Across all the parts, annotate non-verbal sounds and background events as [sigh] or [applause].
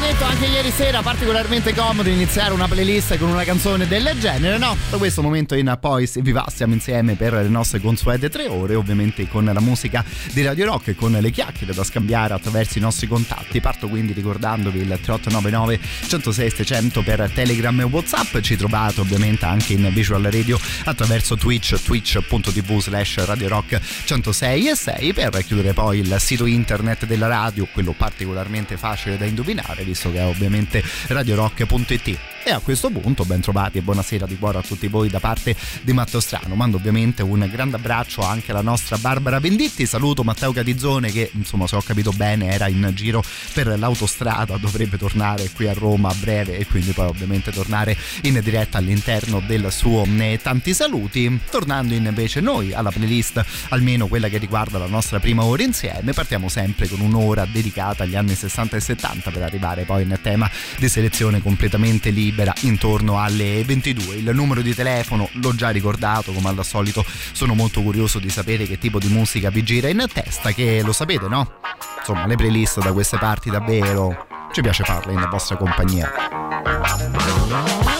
Detto anche ieri sera particolarmente comodo iniziare una playlist con una canzone del genere, no? Da questo momento in poi vi passiamo insieme per le nostre consuete tre ore, ovviamente con la musica di Radio Rock e con le chiacchiere da scambiare attraverso i nostri contatti. Parto quindi ricordandovi il 3899 106 600 per Telegram e Whatsapp, ci trovate ovviamente anche in visual radio attraverso Twitch, twitch.tv slash Radio Rock 106 e 6 per chiudere poi il sito internet della radio, quello particolarmente facile da indovinare visto che è ovviamente radiorock.it. E a questo punto ben trovati e buonasera di cuore a tutti voi da parte di Matteo Strano. Mando ovviamente un grande abbraccio anche alla nostra Barbara Venditti. Saluto Matteo Catizzone che insomma se ho capito bene era in giro per l'autostrada, dovrebbe tornare qui a Roma a breve e quindi poi ovviamente tornare in diretta all'interno del suo Tanti Saluti. Tornando invece noi alla playlist, almeno quella che riguarda la nostra prima ora insieme, partiamo sempre con un'ora dedicata agli anni 60 e 70 per arrivare poi in tema di selezione completamente libera libera intorno alle 22. Il numero di telefono l'ho già ricordato, come al solito sono molto curioso di sapere che tipo di musica vi gira in testa, che lo sapete, no? Insomma, le playlist da queste parti davvero ci piace farle in vostra compagnia.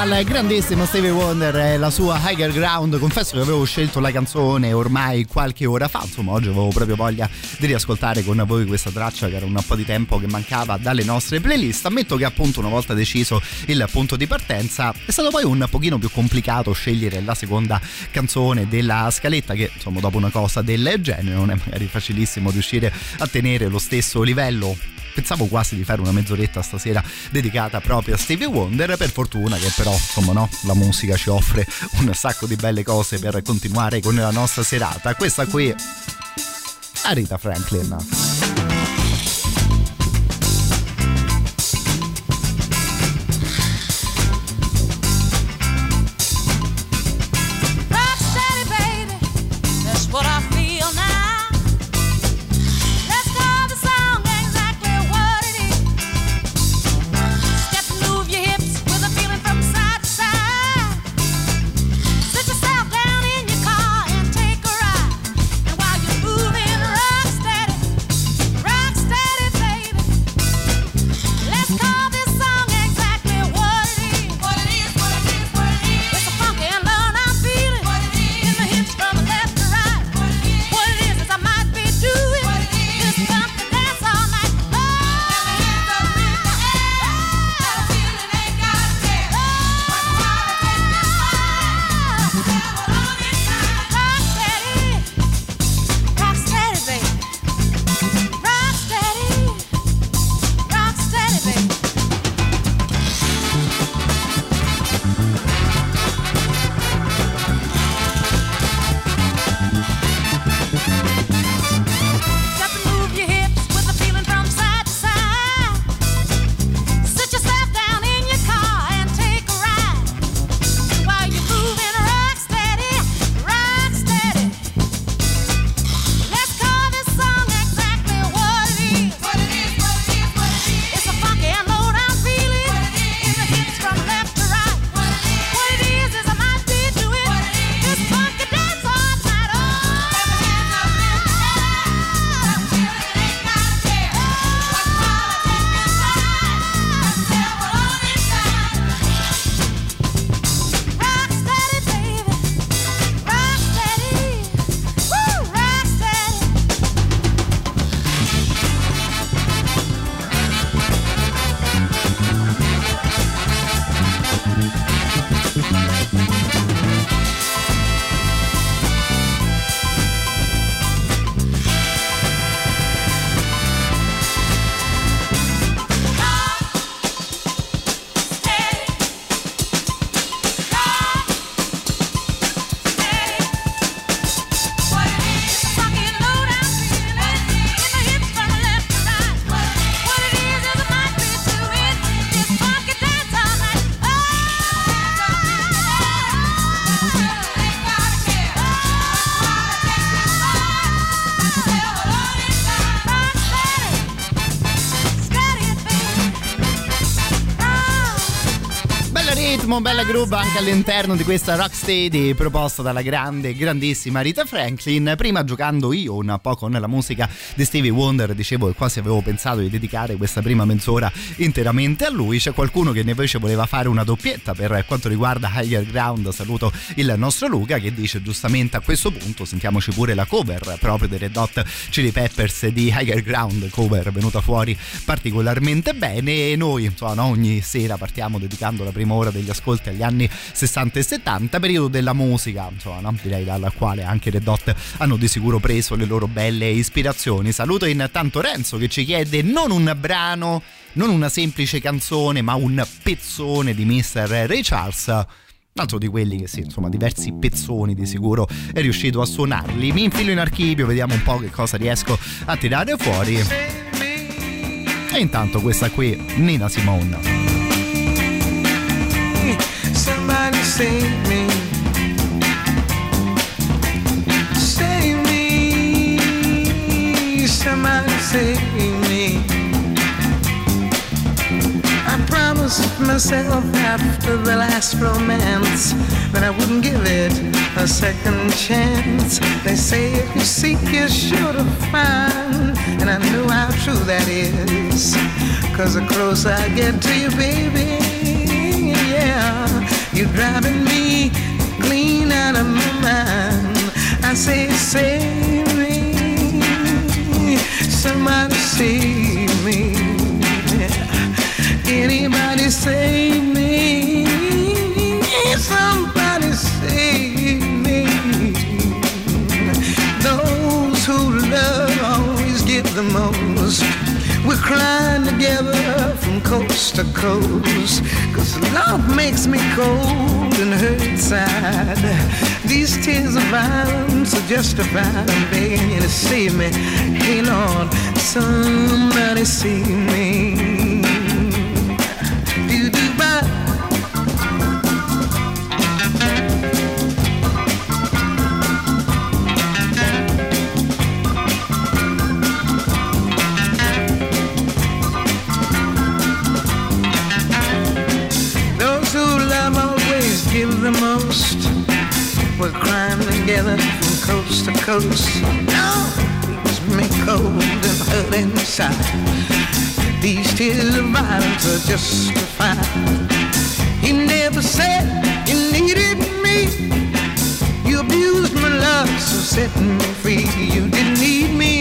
Affidata al grandissimo Stevie Wonder e la sua Higher Ground. Confesso che avevo scelto la canzone ormai qualche ora fa, insomma oggi avevo proprio voglia di riascoltare con voi questa traccia che era un po' di tempo che mancava dalle nostre playlist. Ammetto che appunto una volta deciso il punto di partenza è stato poi un pochino più complicato scegliere la seconda canzone della scaletta che insomma dopo una cosa del genere non è magari facilissimo riuscire a tenere lo stesso livello pensavo quasi di fare una mezz'oretta stasera dedicata proprio a Stevie Wonder per fortuna che però insomma no la musica ci offre un sacco di belle cose per continuare con la nostra serata. Questa qui è Rita Franklin groove anche all'interno di questa Rocksteady proposta dalla grande, grandissima Rita Franklin. Prima giocando io un po' con la musica di Stevie Wonder, dicevo che quasi avevo pensato di dedicare questa prima mezz'ora interamente a lui. C'è qualcuno che invece voleva fare una doppietta per quanto riguarda Higher Ground. Saluto il nostro Luca che dice giustamente a questo punto sentiamoci pure la cover proprio dei Red Hot Chili Peppers di Higher Ground, cover venuta fuori particolarmente bene e noi insomma ogni sera partiamo dedicando la prima ora degli ascolti ascolti agli anni 60 e 70, periodo della musica, insomma, no? direi dalla quale anche Red Dot hanno di sicuro preso le loro belle ispirazioni. Saluto intanto Renzo che ci chiede non un brano, non una semplice canzone, ma un pezzone di Mr. Ray Charles altro di quelli che sì, insomma, diversi pezzoni di sicuro è riuscito a suonarli. Mi infilo in archivio, vediamo un po' che cosa riesco a tirare fuori. E intanto questa qui, Nina Simone. Save me. Save me. Somebody save me. I promised myself after the last romance that I wouldn't give it a second chance. They say if you seek, you're sure to find. And I know how true that is. Cause the closer I get to you, baby. You're driving me clean out of my mind. I say, save me. Somebody save me. Anybody save me. Somebody save me. Those who love always give the most. We're crying together from coast to coast. Cause love makes me cold and hurt inside. These tears of violence are justified. I'm begging you to save me. Hey Lord, somebody save me. Coast. Now, leaves me cold and hurt inside. These tears of violence are justified. You never said you needed me. You abused my love, so set me free. You didn't need me.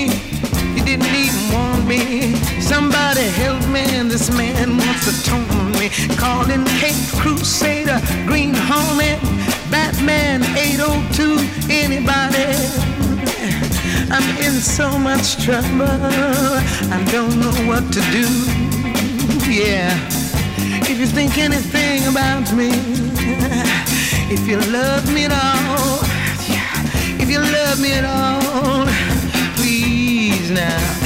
You didn't even want me. Somebody help me, this man wants to tone me. Calling Cape Crusader, Green Hornet, Batman 802, anybody. I'm in so much trouble, I don't know what to do. Yeah, if you think anything about me, if you love me at all, if you love me at all, please now,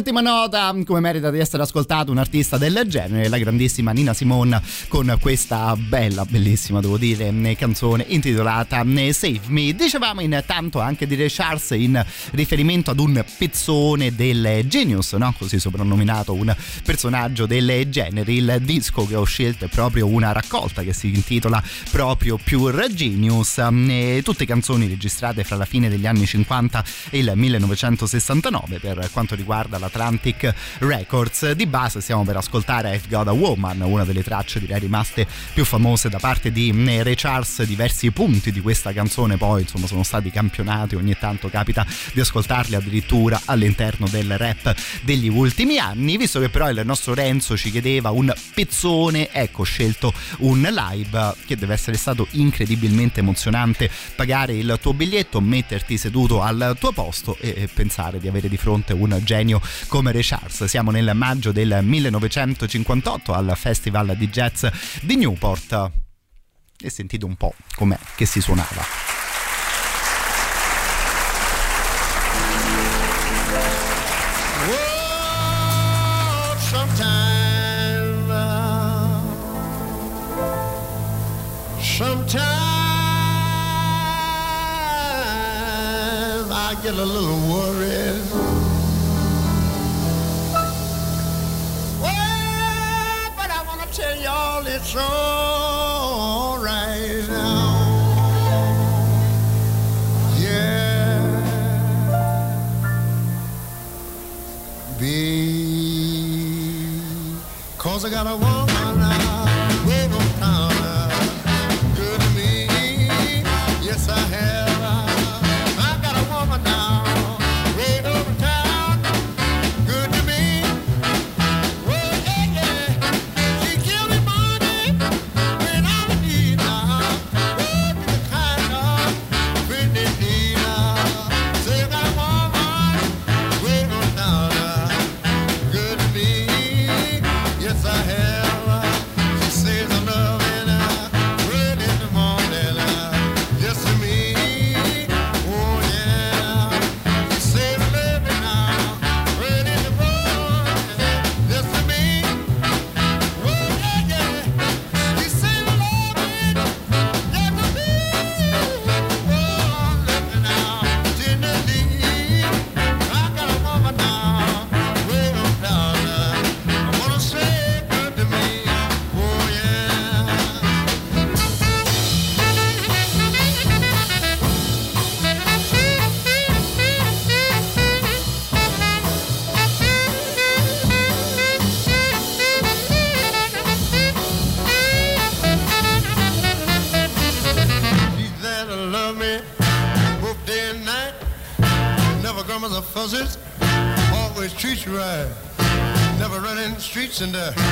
All'ultima nota, come merita di essere ascoltato un artista del genere, la grandissima Nina Simone con questa bella, bellissima, devo dire, canzone intitolata Save Me. Dicevamo intanto anche di Ray Charles in riferimento ad un pezzone del Genius, no? così soprannominato un personaggio del genere. Il disco che ho scelto è proprio una raccolta che si intitola proprio Pure Genius, e tutte canzoni registrate fra la fine degli anni 50 e il 1969 per quanto riguarda l'Atlantic Records. Di base stiamo per ascoltare I've Got a Woman, una delle tracce direi rimaste più famose da parte di Ray Charles. Diversi punti di questa canzone poi insomma sono stati campionati, ogni tanto capita di ascoltarli addirittura all'interno del rap degli ultimi anni. Visto che però il nostro Renzo ci chiedeva un pezzone, ecco ho scelto un live che deve essere stato incredibilmente emozionante pagare il tuo biglietto, metterti seduto al tuo posto e pensare di avere di fronte un genio come Ray Charles. Siamo nel maggio del 1958 al Festival di Jazz di Newport e sentite un po' com'è che si suonava. Whoa, sometime, uh, I get a little worried. Tell y'all it's all right now. Yeah. Because I got a woman streets and uh,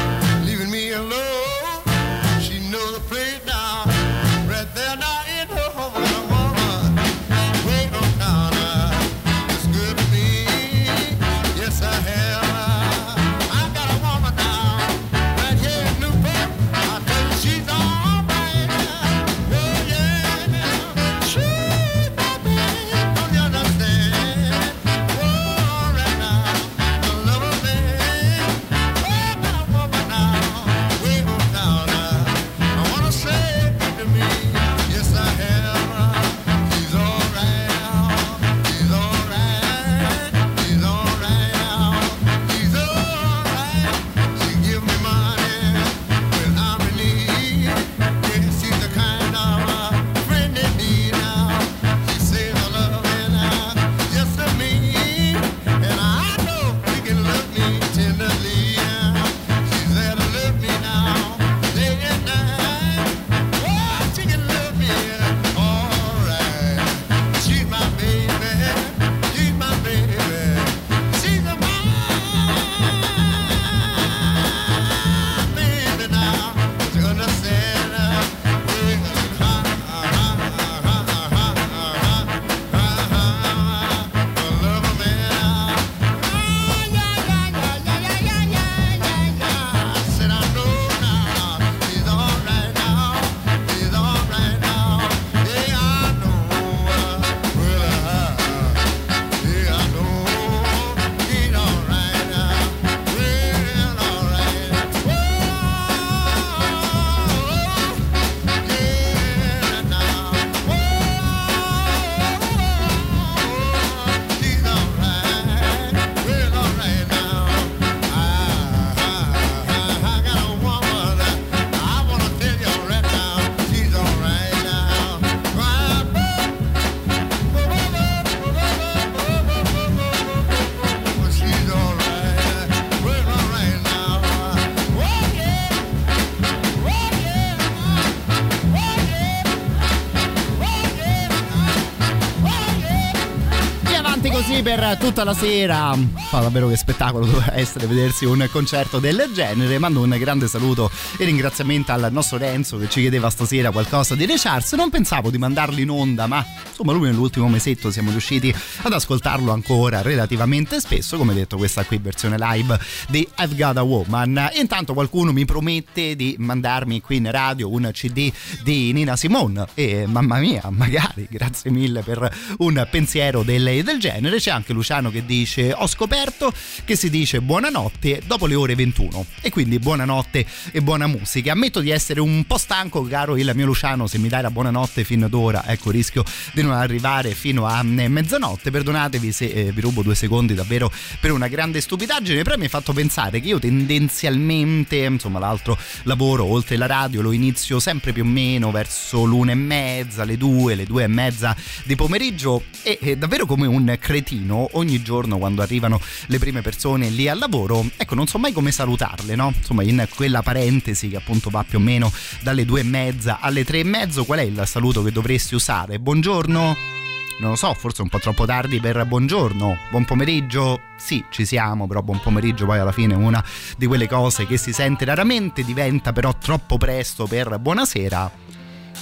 per tutta la sera. Fa davvero che spettacolo doveva essere vedersi un concerto del genere. Mando un grande saluto e ringraziamento al nostro Renzo che ci chiedeva stasera qualcosa di Charles. Non pensavo di mandarlo in onda, ma insomma lui nell'ultimo mesetto siamo riusciti ad ascoltarlo ancora relativamente spesso. Come detto, questa qui versione live di I've Got a Woman. E intanto qualcuno mi promette di mandarmi qui in radio un CD di Nina Simone. E mamma mia, magari, grazie mille per un pensiero del, del genere. C'è anche Luciano che dice: Ho scoperto che si dice buonanotte dopo le ore 21. E quindi buonanotte e buona musica. Ammetto di essere un po' stanco, caro il mio Luciano. Se mi dai la buonanotte fin d'ora, ecco, rischio di non arrivare fino a eh, mezzanotte. Perdonatevi se eh, vi rubo due secondi davvero per una grande stupidaggine. Però mi ha fatto pensare che io tendenzialmente, insomma, l'altro lavoro oltre la radio lo inizio sempre più o meno verso l'una e mezza, le due, le due e mezza di pomeriggio. E eh, davvero come un cretino, ogni giorno quando arrivano le prime persone lì al lavoro, ecco, non so mai come salutarle, no? Insomma, in quella parentesi che appunto va più o meno dalle due e mezza alle tre e mezzo, qual è il saluto che dovresti usare? Buongiorno? Non lo so, forse un po' troppo tardi per buongiorno, buon pomeriggio. Sì, ci siamo, però buon pomeriggio poi alla fine è una di quelle cose che si sente raramente, diventa però troppo presto per buonasera.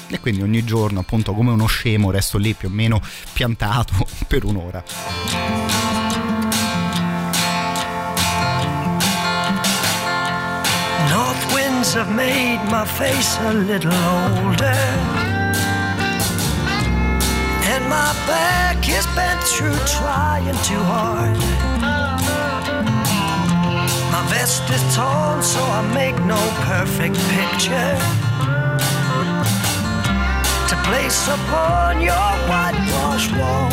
E quindi ogni giorno, appunto, come uno scemo, resto lì più o meno piantato [laughs] per un'ora. North winds have made my face a little older. And my back is bent through trying too hard. My vest is torn, so I make no perfect picture to place upon your whitewashed wall.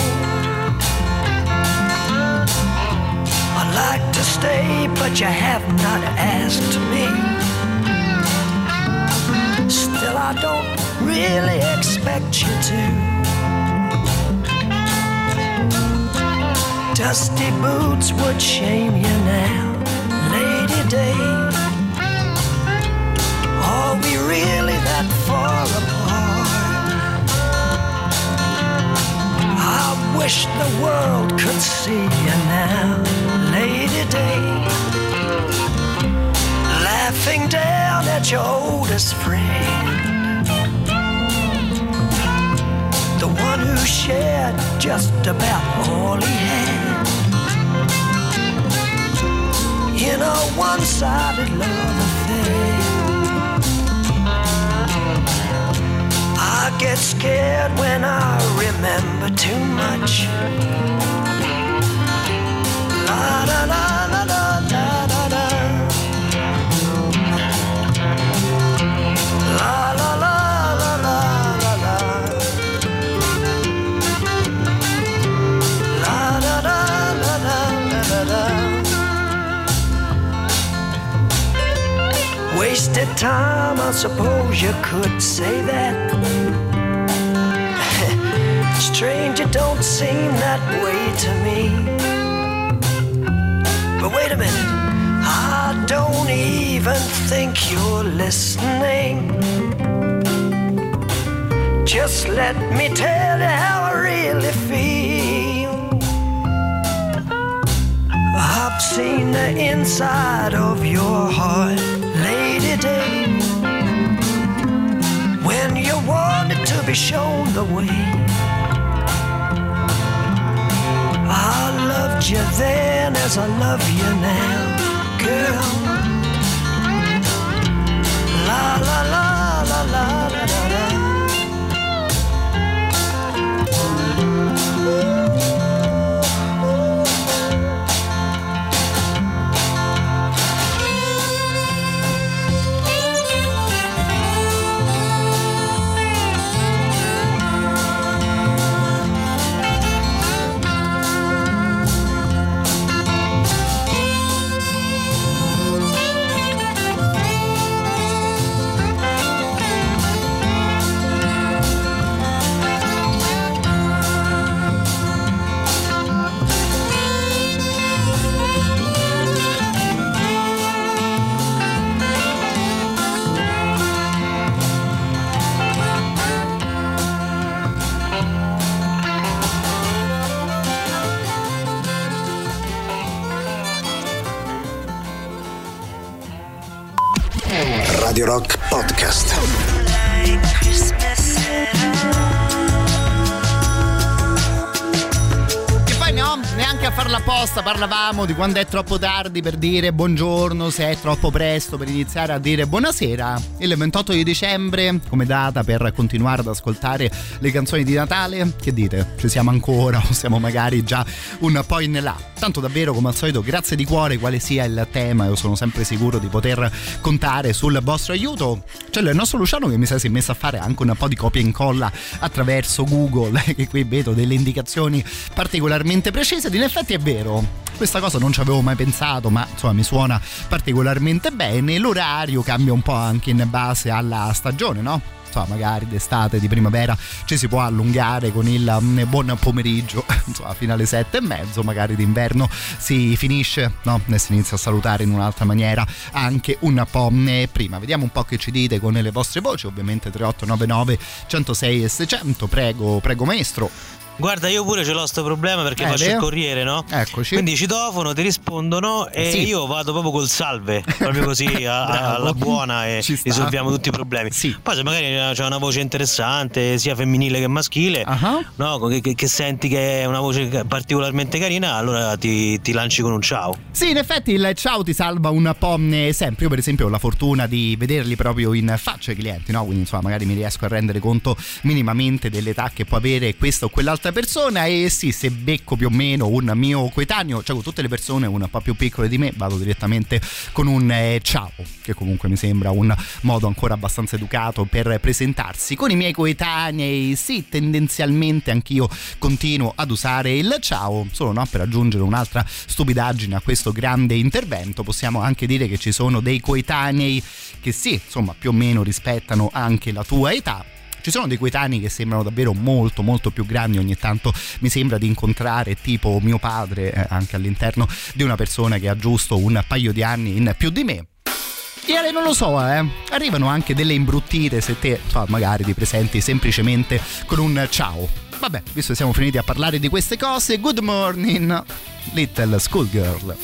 I'd like to stay, but you have not asked me. Still, I don't really expect you to. Dusty boots would shame you now, Lady Day. Are we really that far apart? I wish the world could see you now, Lady Day. Laughing down at your oldest friend. The one who shared just about all he had. In a one sided love affair. I get scared when I remember too much. La da la la la la. La la la la time, I suppose you could say that. [laughs] Stranger don't seem that way to me. But wait a minute, I don't even think you're listening. Just let me tell you how I really feel. I've seen the inside of your heart, Lady Day. To be shown the way. I loved you then as I love you now, girl. La la la la la la la la. Radio Rock Podcast. Apposta parlavamo di quando è troppo tardi per dire buongiorno, se è troppo presto per iniziare a dire buonasera. Il 28 di dicembre come data per continuare ad ascoltare le canzoni di Natale, che dite? Ci siamo ancora o siamo magari già un po' in là? Tanto davvero come al solito grazie di cuore quale sia il tema, io sono sempre sicuro di poter contare sul vostro aiuto. C'è il nostro Luciano che mi sa si è messo a fare anche un po' di copia e incolla attraverso Google, [laughs] che qui vedo delle indicazioni particolarmente precise ed in effetti è vero. Questa cosa non ci avevo mai pensato, ma insomma mi suona particolarmente bene. L'orario cambia un po' anche in base alla stagione, no? Insomma, magari d'estate, di primavera ci si può allungare con il mm, buon pomeriggio, [laughs] insomma, fino alle sette e mezzo, magari d'inverno si finisce, no? E si inizia a salutare in un'altra maniera anche un po' mm, prima. Vediamo un po' che ci dite con le vostre voci, ovviamente 3899 106 e 600, prego, prego maestro. Guarda, io pure ce l'ho sto problema perché Eh, faccio vero? il corriere, no? Eccoci. Quindi citofono, ti rispondono e Sì. io vado proprio col salve, proprio così [laughs] a- alla buona e risolviamo tutti i problemi. Sì. Poi se magari c'è una voce interessante, sia femminile che maschile, Ah. no? che, che- che senti che è una voce particolarmente carina, allora ti, ti lanci con un ciao. Sì, in effetti il ciao ti salva un po' eh, sempre. Io, per esempio, ho la fortuna di vederli proprio in faccia ai clienti, no? Quindi, insomma, magari mi riesco a rendere conto minimamente dell'età che può avere questa o quell'altra persona. E sì, se becco più o meno un mio coetaneo, cioè con tutte le persone un po' più piccole di me, vado direttamente con un eh, ciao, che comunque mi sembra un modo ancora abbastanza educato per presentarsi. Con i miei coetanei, sì, tendenzialmente anch'io continuo ad usare il ciao, solo no, per aggiungere un'altra stupidaggine a questo grande intervento, possiamo anche dire che ci sono dei coetanei che sì, insomma, più o meno rispettano anche la tua età. Ci sono dei coetanei che sembrano davvero molto molto più grandi, ogni tanto mi sembra di incontrare tipo mio padre eh, anche all'interno di una persona che ha giusto un paio di anni in più di me. Ieri non lo so, eh. Arrivano anche delle imbruttite se te, insomma, magari ti presenti semplicemente con un ciao. Vabbè, visto che siamo finiti a parlare di queste cose, good morning, little schoolgirl.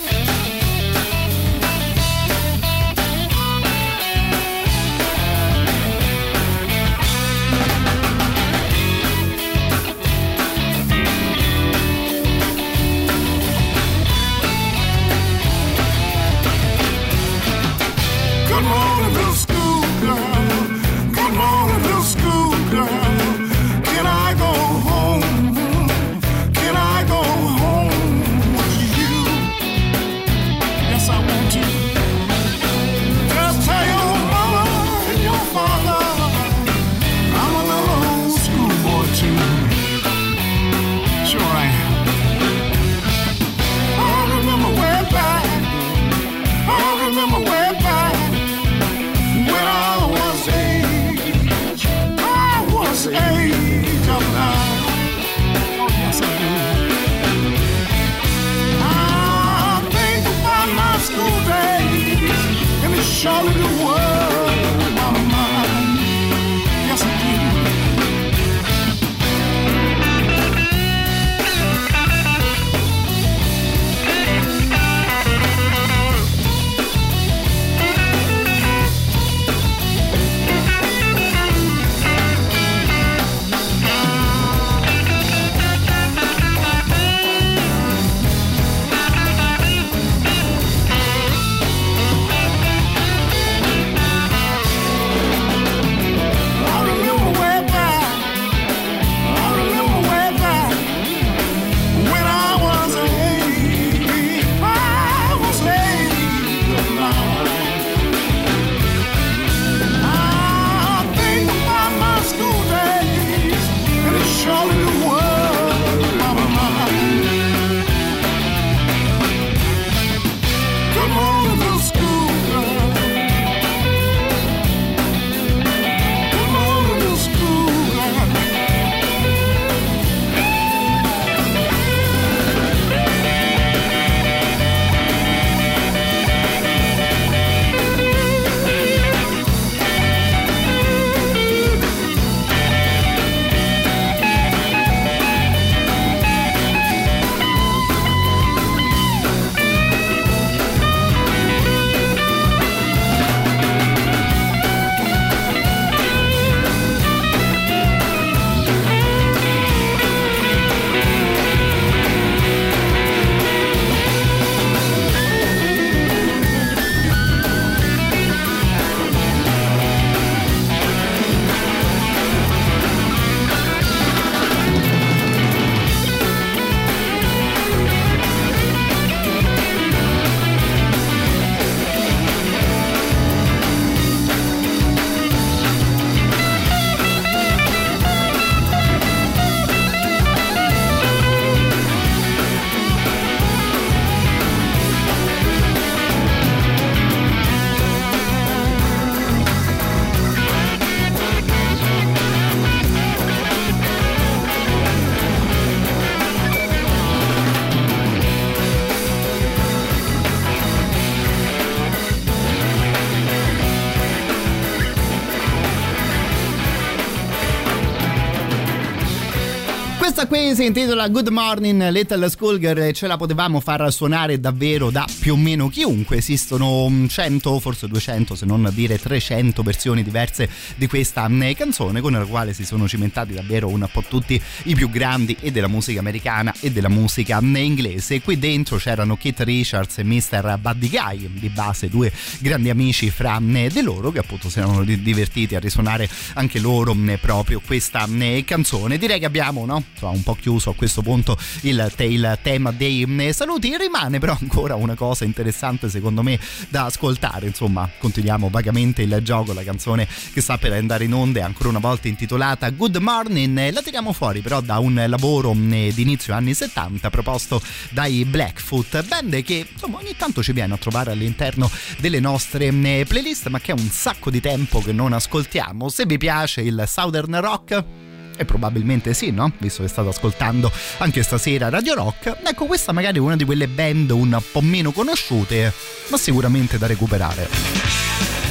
Qui si intitola Good Morning Little Schoolgirl e ce la potevamo far suonare davvero da più o meno chiunque. Esistono 100, forse 200, se non dire 300 versioni diverse di questa mm, canzone con la quale si sono cimentati davvero un po' tutti i più grandi e della musica americana e della musica mm, inglese. Qui dentro c'erano Keith Richards e Mr. Buddy Guy, di base due grandi amici fra mm, di loro che appunto si erano divertiti a risuonare anche loro proprio questa canzone. Direi che abbiamo, no? Un po' chiuso a questo punto il, il tema dei saluti. Rimane però ancora una cosa interessante secondo me da ascoltare. Insomma, continuiamo vagamente il gioco. La canzone che sta per andare in onda è ancora una volta intitolata Good Morning. La tiriamo fuori però da un lavoro di inizio anni 70 proposto dai Blackfoot, band che insomma ogni tanto ci viene a trovare all'interno delle nostre playlist, ma che è un sacco di tempo che non ascoltiamo. Se vi piace il Southern Rock e probabilmente sì, no? Visto che state ascoltando anche stasera Radio Rock. Ecco, questa magari è una di quelle band un po' meno conosciute, ma sicuramente da recuperare.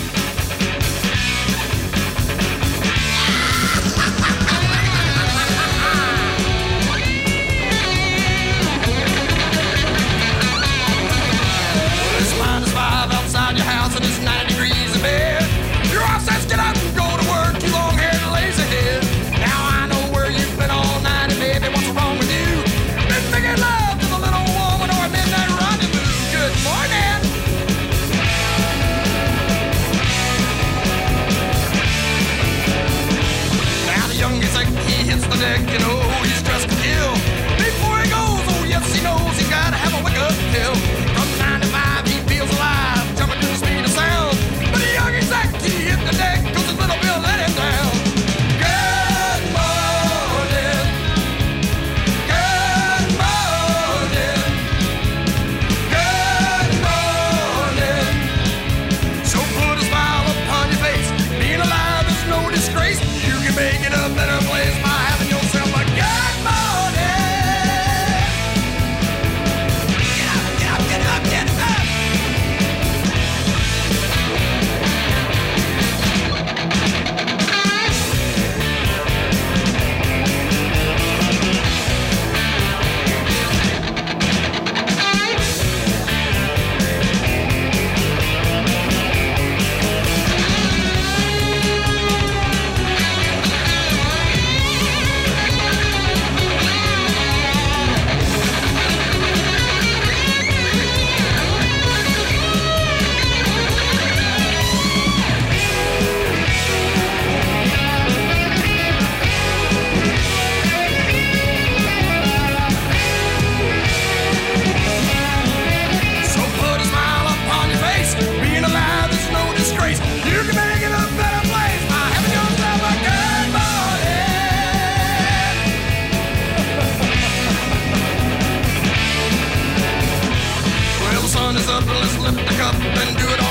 Flip the cup and do it all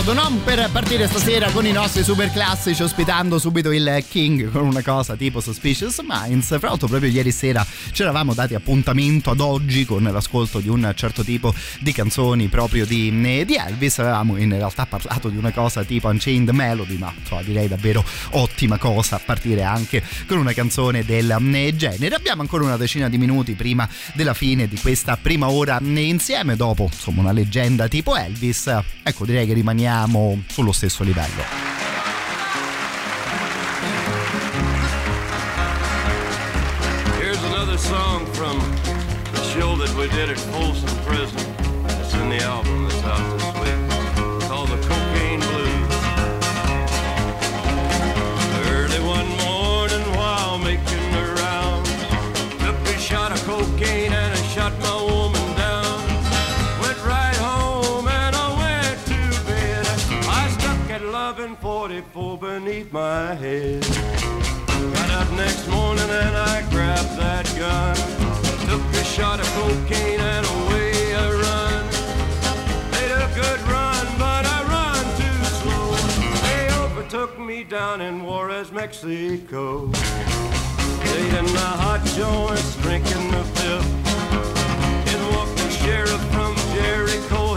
modo, no? Per partire stasera con i nostri super classici, ospitando subito il King con una cosa tipo Suspicious Minds. Fra l'altro, proprio ieri sera ci eravamo dati appuntamento ad oggi con l'ascolto di un certo tipo di canzoni proprio di, di Elvis. Avevamo in realtà parlato di una cosa tipo Unchained Melody, ma insomma, direi davvero ottima cosa partire anche con una canzone del genere. Abbiamo ancora una decina di minuti prima della fine di questa prima ora insieme, dopo insomma una leggenda tipo Elvis. Ecco, direi che rimaniamo sullo stesso livello. Show that we did at Folsom Prison. It's in the album that's out this 1144 beneath my head. Got up next morning and I grabbed that gun. Took a shot of cocaine and away I run. Made a good run, but I run too slow. They overtook me down in Juarez, Mexico. Stayed in the hot joints, drinking the fifth. In walked the sheriff from Jericho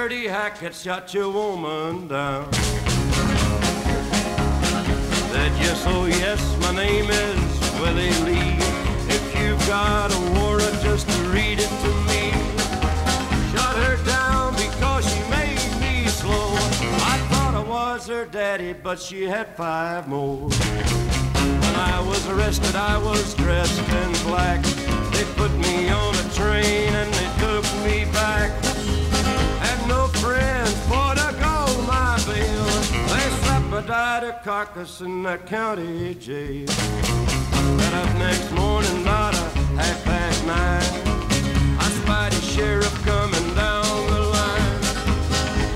dirty hack that shot your woman down. Said, yes, oh yes, my name is Willie Lee. If you've got a warrant, just read it to me. Shot her down because she made me slow. I thought I was her daddy, but she had five more. When I was arrested, I was dressed in black. They put me on a train and they took me back. For to go my bail. They died a carcass in the county jail. Got up next morning about a half past nine. I spied a sheriff coming down the line.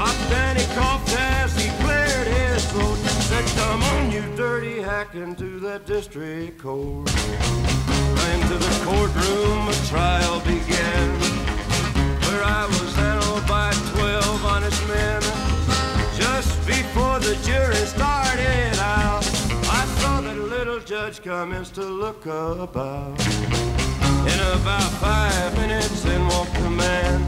Up then he coughed as he cleared his throat. Said, come on, you dirty hack, into the district court. Into the courtroom, a trial began. Where I was handled by twelve honest men. Just before the jury started out, I saw that little judge commence to look about. In about five minutes, in walked the man,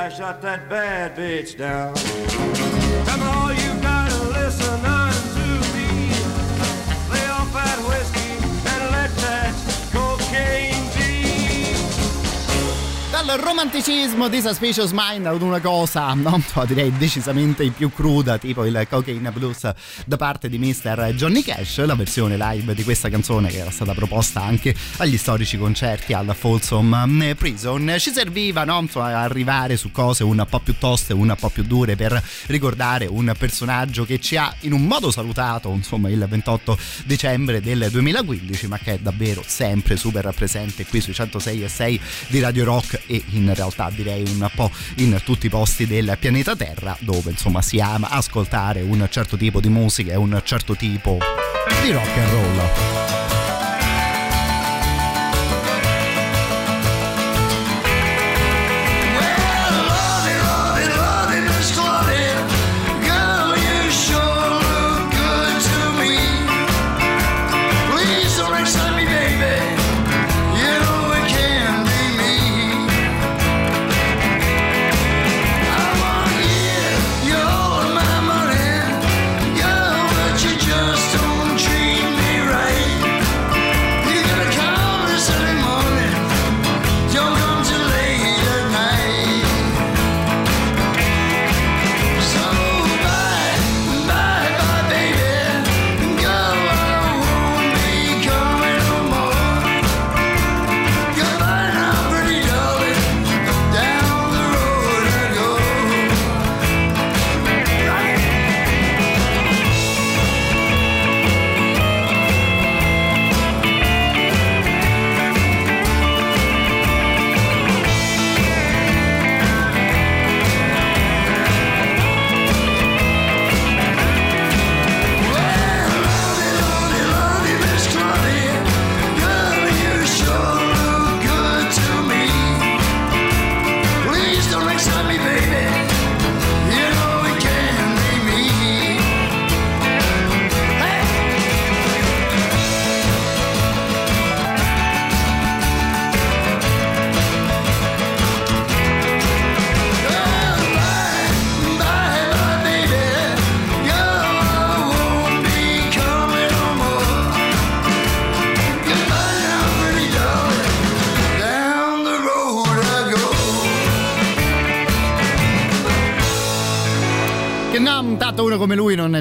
I shot that bad bitch down. Come on, you gotta listen unto Dal romanticismo di Suspicious Mind ad una cosa, no, direi decisamente più cruda, tipo il Cocaine Blues da parte di Mr. Johnny Cash, la versione live di questa canzone che era stata proposta anche agli storici concerti al Folsom Prison. Ci serviva no, arrivare su cose un po' più toste, un po' più dure per ricordare un personaggio che ci ha in un modo salutato insomma il 28 dicembre del 2015 ma che è davvero sempre super presente qui sui 106 e 6 di Radio Rock e in realtà direi un po' in tutti i posti del pianeta Terra dove insomma si ama ascoltare un certo tipo di musica e un certo tipo di rock and roll.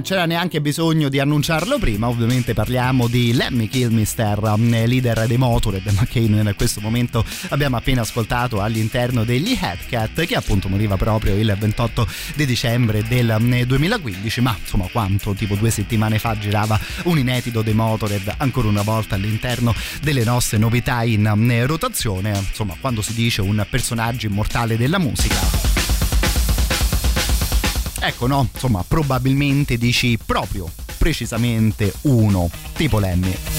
C'era neanche bisogno di annunciarlo prima, ovviamente parliamo di Lemmy Kilmister, eh, leader dei Motorhead, ma che in questo momento abbiamo appena ascoltato all'interno degli Headcat, che appunto moriva proprio il 28 di dicembre del 2015, ma insomma quanto, tipo due settimane fa girava un inedito dei Motorhead ancora una volta all'interno delle nostre novità in eh, rotazione, insomma quando si dice un personaggio immortale della musica. Ecco, no, insomma, probabilmente dici proprio, precisamente uno, tipo Lemmy.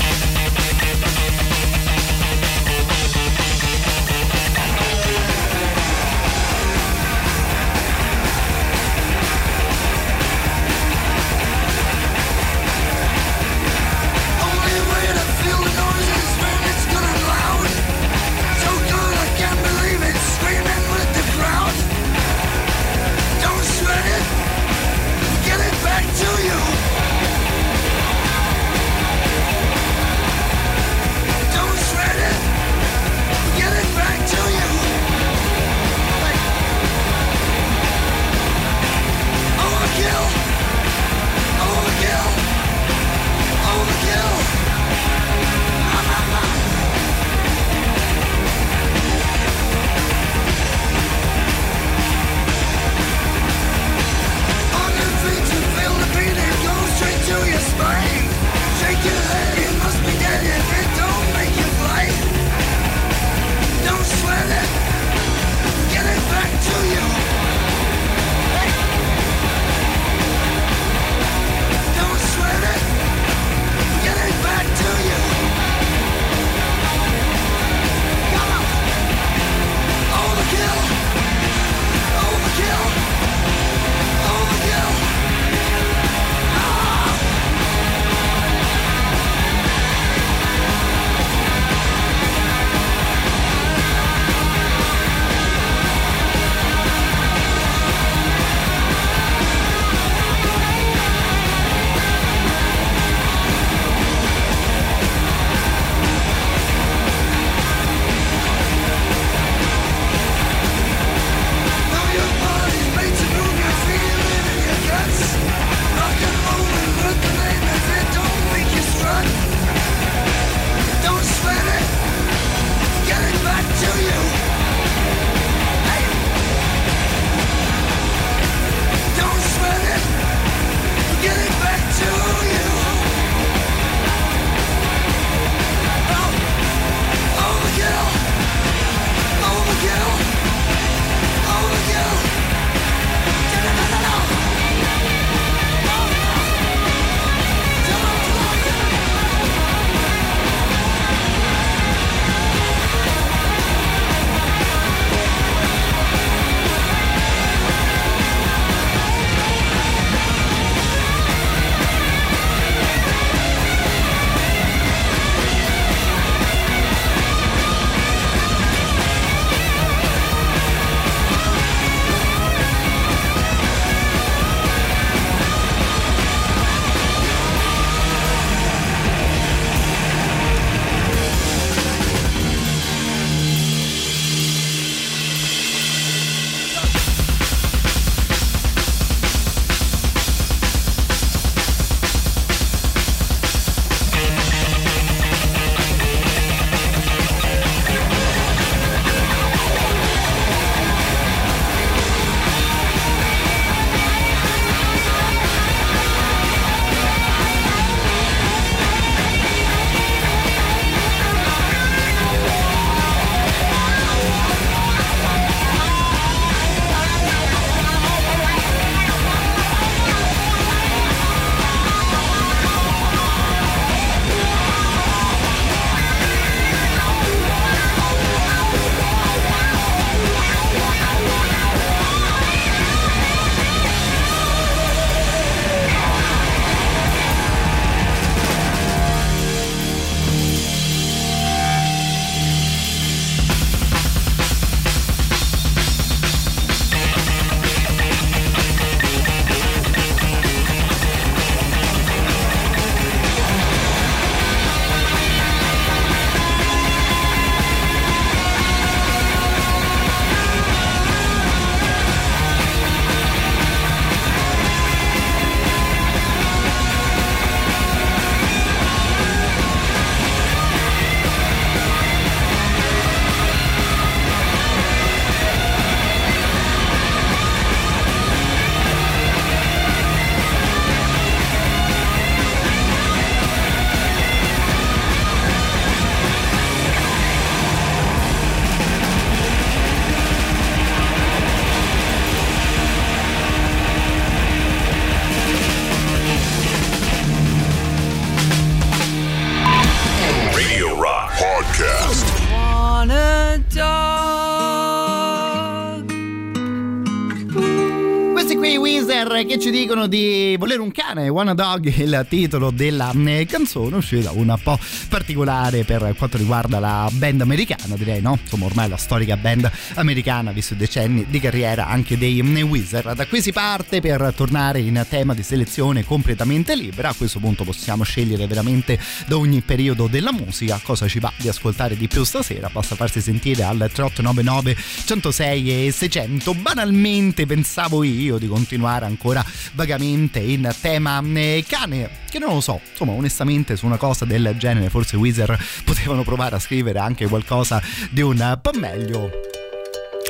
Di volere un cane, Wanna Dog, il titolo della eh, canzone, uscita un po' particolare per quanto riguarda la band americana, direi, no? Insomma, ormai la storica band americana, visto i decenni di carriera anche dei eh, Wizard. Da qui si parte per tornare in tema di selezione completamente libera. A questo punto possiamo scegliere veramente da ogni periodo della musica cosa ci va di ascoltare di più stasera. Basta farsi sentire al 3899 106 e 600. Banalmente pensavo io di continuare ancora vagamente in tema eh, cane, che non lo so, insomma onestamente su una cosa del genere forse Wizard [laughs] potevano provare a scrivere anche qualcosa di un po' meglio.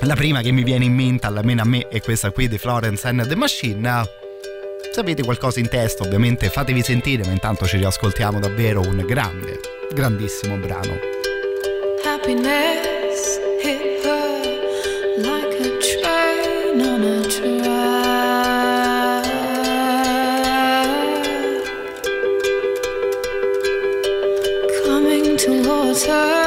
La prima che mi viene in mente, almeno a me, è questa qui di Florence and the Machine. Se avete qualcosa in testa, ovviamente fatevi sentire, ma intanto ci riascoltiamo davvero un grande, grandissimo brano. Happiness turn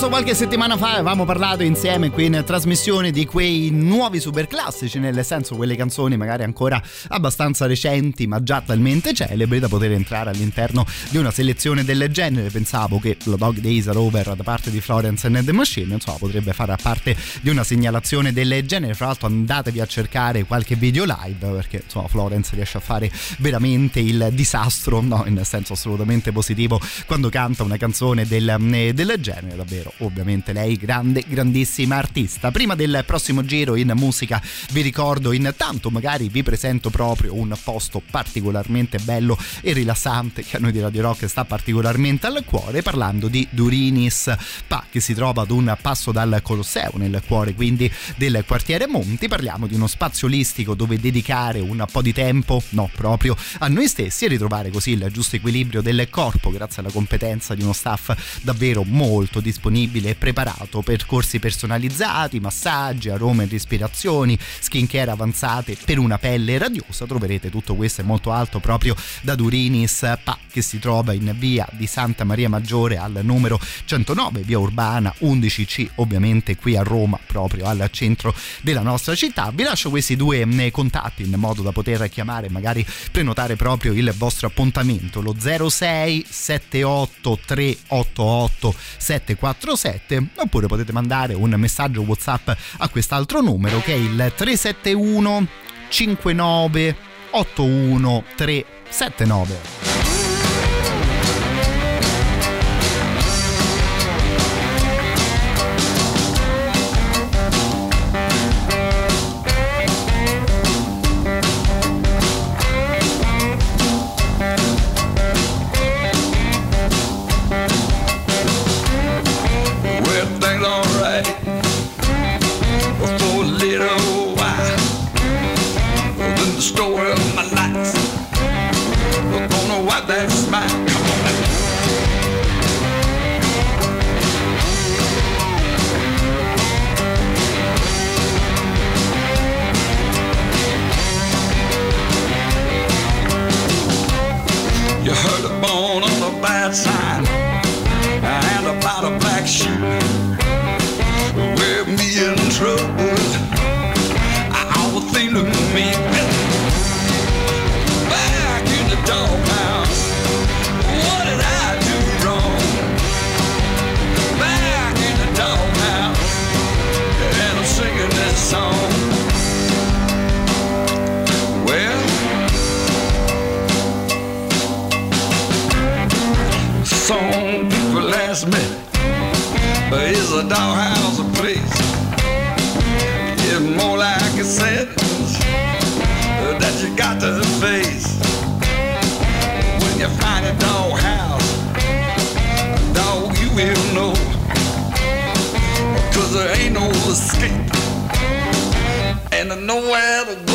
giusto qualche settimana fa avevamo parlato insieme qui in trasmissione di quei nuovi super classici, nel senso quelle canzoni magari ancora abbastanza recenti ma già talmente celebri da poter entrare all'interno di una selezione del genere. Pensavo che lo Dog Days Are Over da parte di Florence and the Machine insomma potrebbe fare parte di una segnalazione del genere. Fra l'altro andatevi a cercare qualche video live perché insomma Florence riesce a fare veramente il disastro, no, in senso assolutamente positivo quando canta una canzone del, del genere, davvero, ovviamente lei grande, grandissima artista. Prima del prossimo giro in musica vi ricordo intanto, magari vi presento proprio un posto particolarmente bello e rilassante che a noi di Radio Rock sta particolarmente al cuore, parlando di Durinis Pa, che si trova ad un passo dal Colosseo, nel cuore quindi del quartiere Monti. Parliamo di uno spazio olistico dove dedicare un po' di tempo, no, proprio a noi stessi e ritrovare così il giusto equilibrio del corpo grazie alla competenza di uno staff davvero molto disponibile e preparato, percorsi personalizzati, massaggi, arome e respirazioni, skincare avanzate per una pelle radiosa. Troverete tutto questo e molto altro proprio da Durinis Pa che si trova in via di Santa Maria Maggiore al numero 109, via Urbana 11C, ovviamente qui a Roma, proprio al centro della nostra città. Vi lascio questi due mm, contatti in modo da poter chiamare e magari prenotare proprio il vostro appuntamento, lo 06 78 388 747 oppure potete mandare un messaggio WhatsApp a quest'altro numero che è il 371 59 81 379. outside. A doghouse a place? It's more like a sentence that you got to face. When you find a doghouse, dog, you will know. Cause there ain't no escape, and nowhere to go.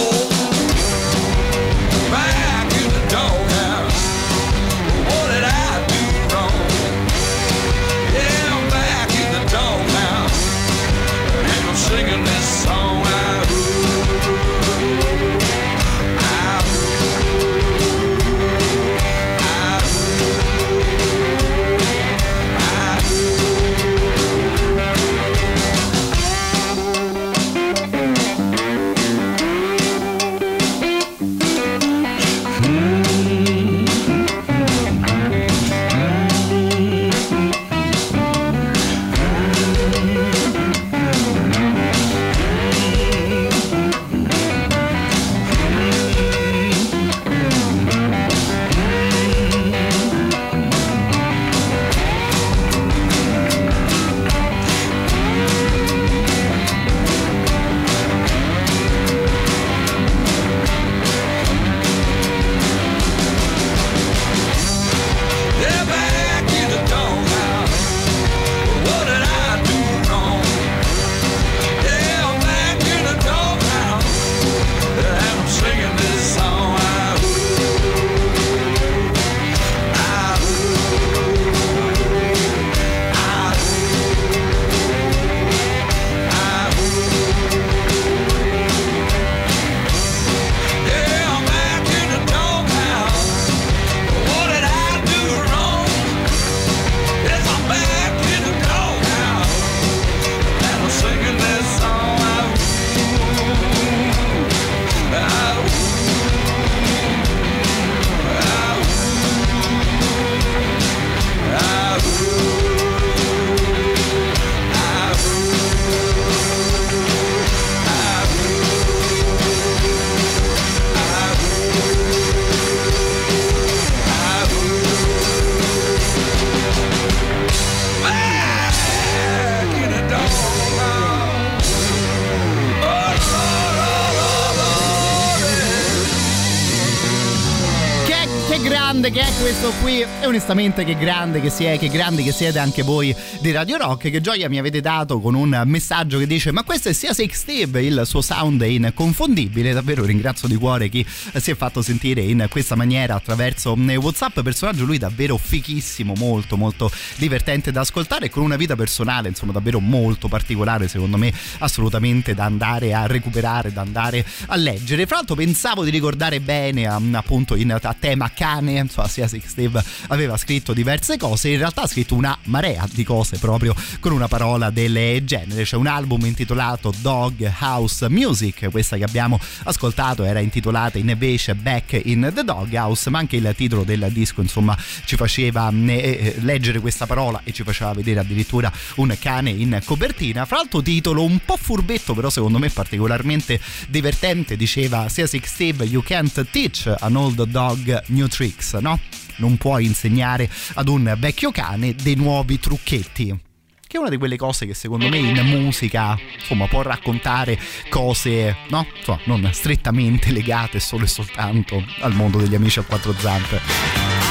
Onestamente che grande che si è, che grandi che siete anche voi di Radio Rock, che gioia mi avete dato con un messaggio che dice ma questo è sia Six Steve, il suo sound è inconfondibile, davvero ringrazio di cuore chi si è fatto sentire in questa maniera attraverso Whatsapp, personaggio lui davvero fichissimo, molto molto divertente da ascoltare e con una vita personale insomma davvero molto particolare secondo me assolutamente da andare a recuperare, da andare a leggere. Fra l'altro pensavo di ricordare bene appunto in, a tema cane, insomma sia Six Steve aveva scritto diverse cose, in realtà ha scritto una marea di cose proprio con una parola del genere. C'è un album intitolato Dog House Music, questa che abbiamo ascoltato era intitolata invece Back in the Dog House, ma anche il titolo del disco insomma ci faceva eh, eh, leggere questa parola e ci faceva vedere addirittura un cane in copertina. Fra l'altro titolo un po' furbetto, però secondo me particolarmente divertente, diceva sia Six Steve You can't teach an old dog new tricks, no? Non puoi insegnare ad un vecchio cane dei nuovi trucchetti che è una di quelle cose che secondo me in musica insomma può raccontare cose no? Insomma, non strettamente legate solo e soltanto al mondo degli amici a quattro zampe.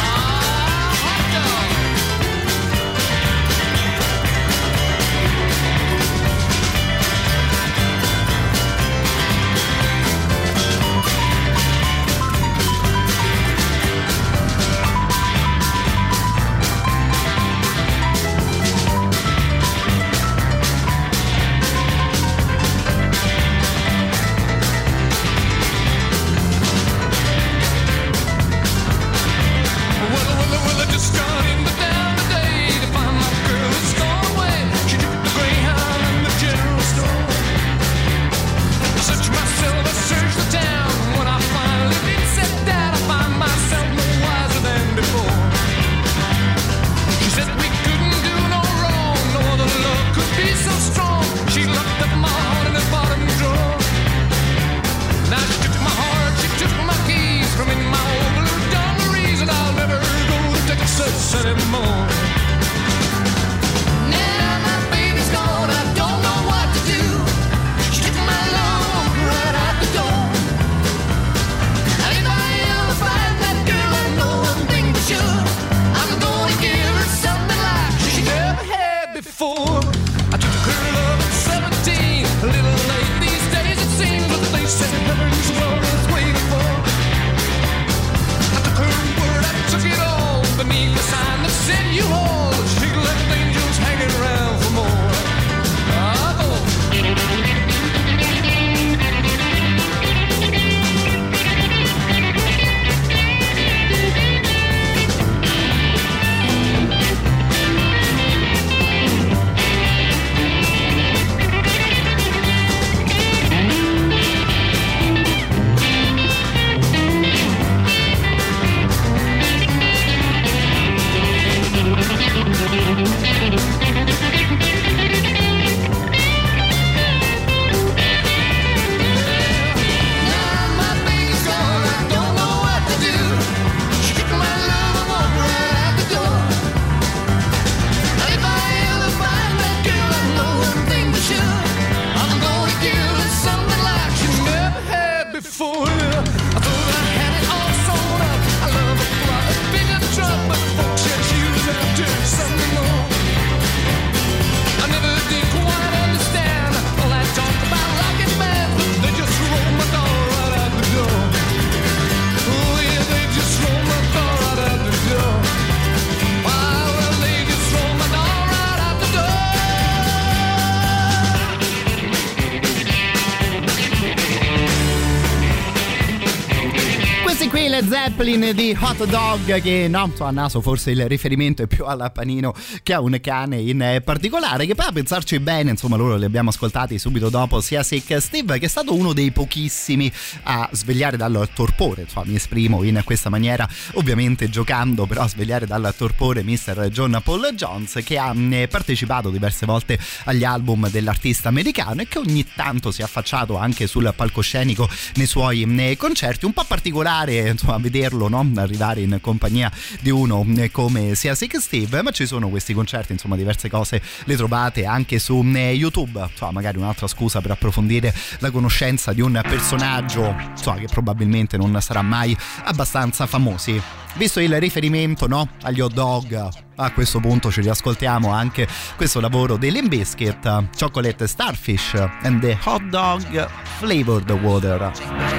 Zeppelin di Hot Dog che non so a naso forse il riferimento è più alla Panino che a un cane in eh, particolare che poi a pensarci bene insomma loro li abbiamo ascoltati subito dopo sia Sick Steve che è stato uno dei pochissimi a svegliare dal torpore insomma mi esprimo in questa maniera ovviamente giocando però a svegliare dal torpore Mr. John Paul Jones che ha eh, partecipato diverse volte agli album dell'artista americano e che ogni tanto si è affacciato anche sul palcoscenico nei suoi eh, concerti un po' particolare insomma a vedere vederlo no? arrivare in compagnia di uno eh, come sia Sick Steve ma ci sono questi concerti insomma diverse cose le trovate anche su eh, YouTube insomma magari un'altra scusa per approfondire la conoscenza di un personaggio insomma, che probabilmente non sarà mai abbastanza famosi visto il riferimento no? agli hot dog a questo punto ci riascoltiamo anche questo lavoro dell'Imbiscuit Chocolate Starfish and the Hot Dog Flavored Water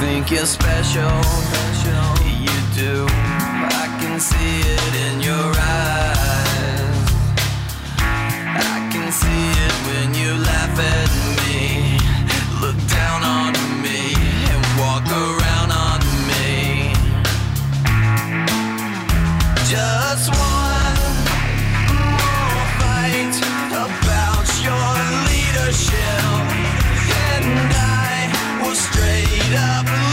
think you're special. You do. I can see it in your eyes. I can see it when you laugh at me. Look down on me and walk around on me. Just one more fight about your leadership. up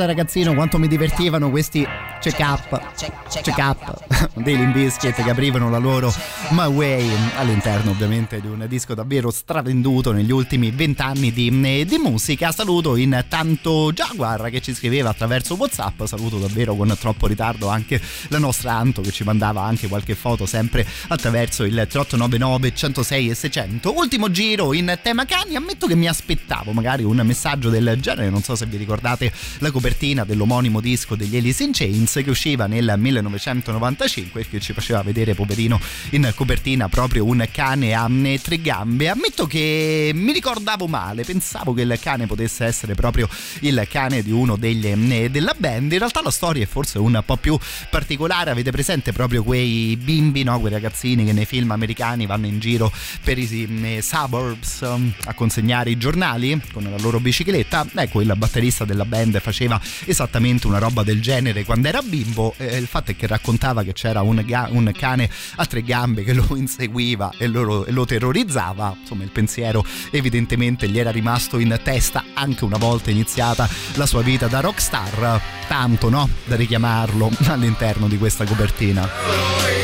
da ragazzino quanto mi divertivano questi check up, check up. [laughs] dei Limbiskit che aprivano la loro My Way all'interno ovviamente di un disco davvero stravenduto negli ultimi vent'anni di, di musica. Saluto intanto Jaguar che ci scriveva attraverso Whatsapp, saluto davvero con troppo ritardo anche la nostra Anto che ci mandava anche qualche foto sempre attraverso il 3899 106 e 600. Ultimo giro in tema cani, ammetto che mi aspettavo magari un messaggio del genere, non so se vi ricordate la copertina dell'omonimo disco degli Alice in Chains che usciva nel 1995 che ci faceva vedere poverino in copertina proprio un cane a tre gambe. Ammetto che mi ricordavo male, pensavo che il cane potesse essere proprio il cane di uno degli, della band. In realtà la storia è forse un po' più particolare, avete presente proprio quei bimbi, no? quei ragazzini che nei film americani vanno in giro per i suburbs um, a consegnare i giornali con la loro bicicletta? Ecco, il batterista della band faceva esattamente una roba del genere quando era bimbo. Eh, il fatto è che raccontava che c'era un, ga- un, cane a tre gambe che lo inseguiva e lo, lo terrorizzava. Insomma, il pensiero evidentemente gli era rimasto in testa anche una volta iniziata la sua vita da rockstar. Tanto, no? Da richiamarlo [laughs] all'interno di questa copertina.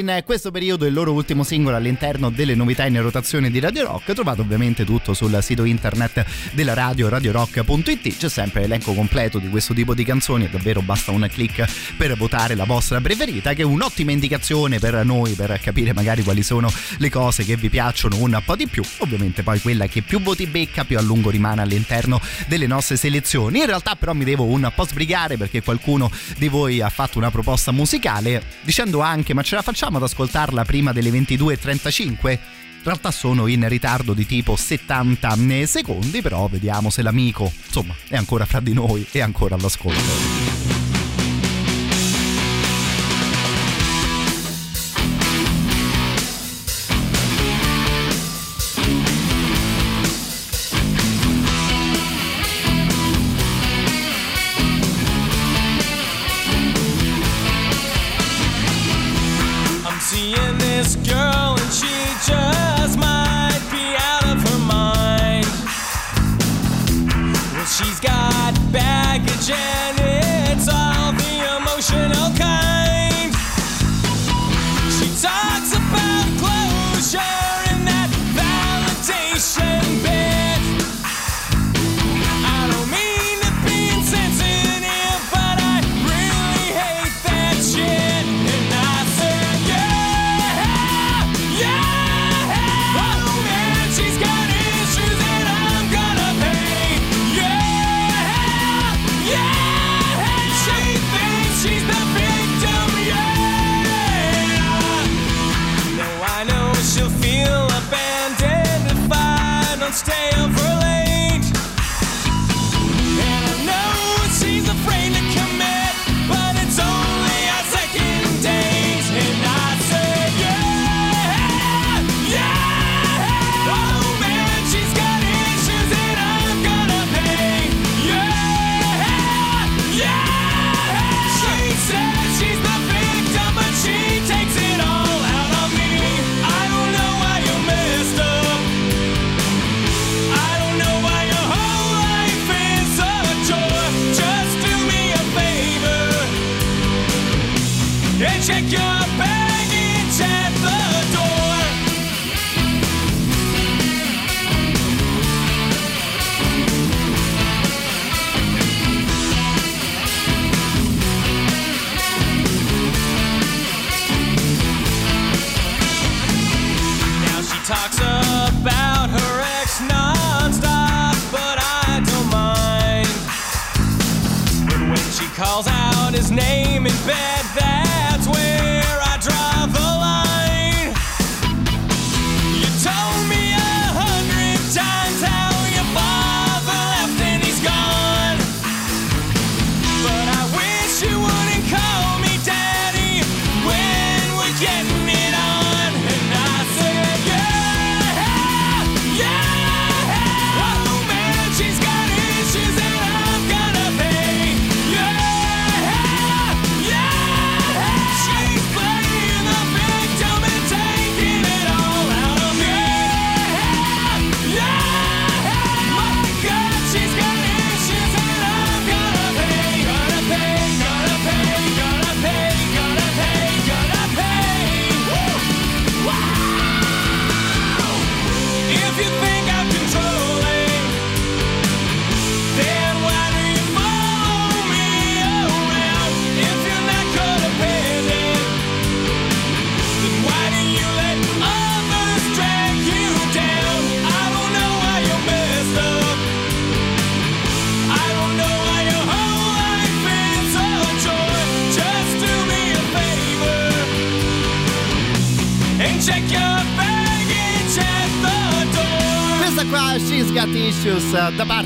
In questo periodo il loro ultimo singolo all'interno delle novità in rotazione di Radio Rock. Trovate ovviamente tutto sul sito internet della radio radiorock.it. C'è sempre l'elenco completo di questo tipo di canzoni e davvero basta un clic per votare la vostra preferita, che è un'ottima indicazione per noi per capire magari quali sono le cose che vi piacciono un po' di più. Ovviamente poi quella che più voti becca più a lungo rimane all'interno delle nostre selezioni. In realtà però mi devo un po' sbrigare perché qualcuno di voi ha fatto una proposta musicale dicendo anche ma ce la facciamo ad ascoltarla prima delle 22.35? In realtà sono in ritardo di tipo 70 secondi, però vediamo se l'amico, insomma, è ancora fra di noi e ancora all'ascolto.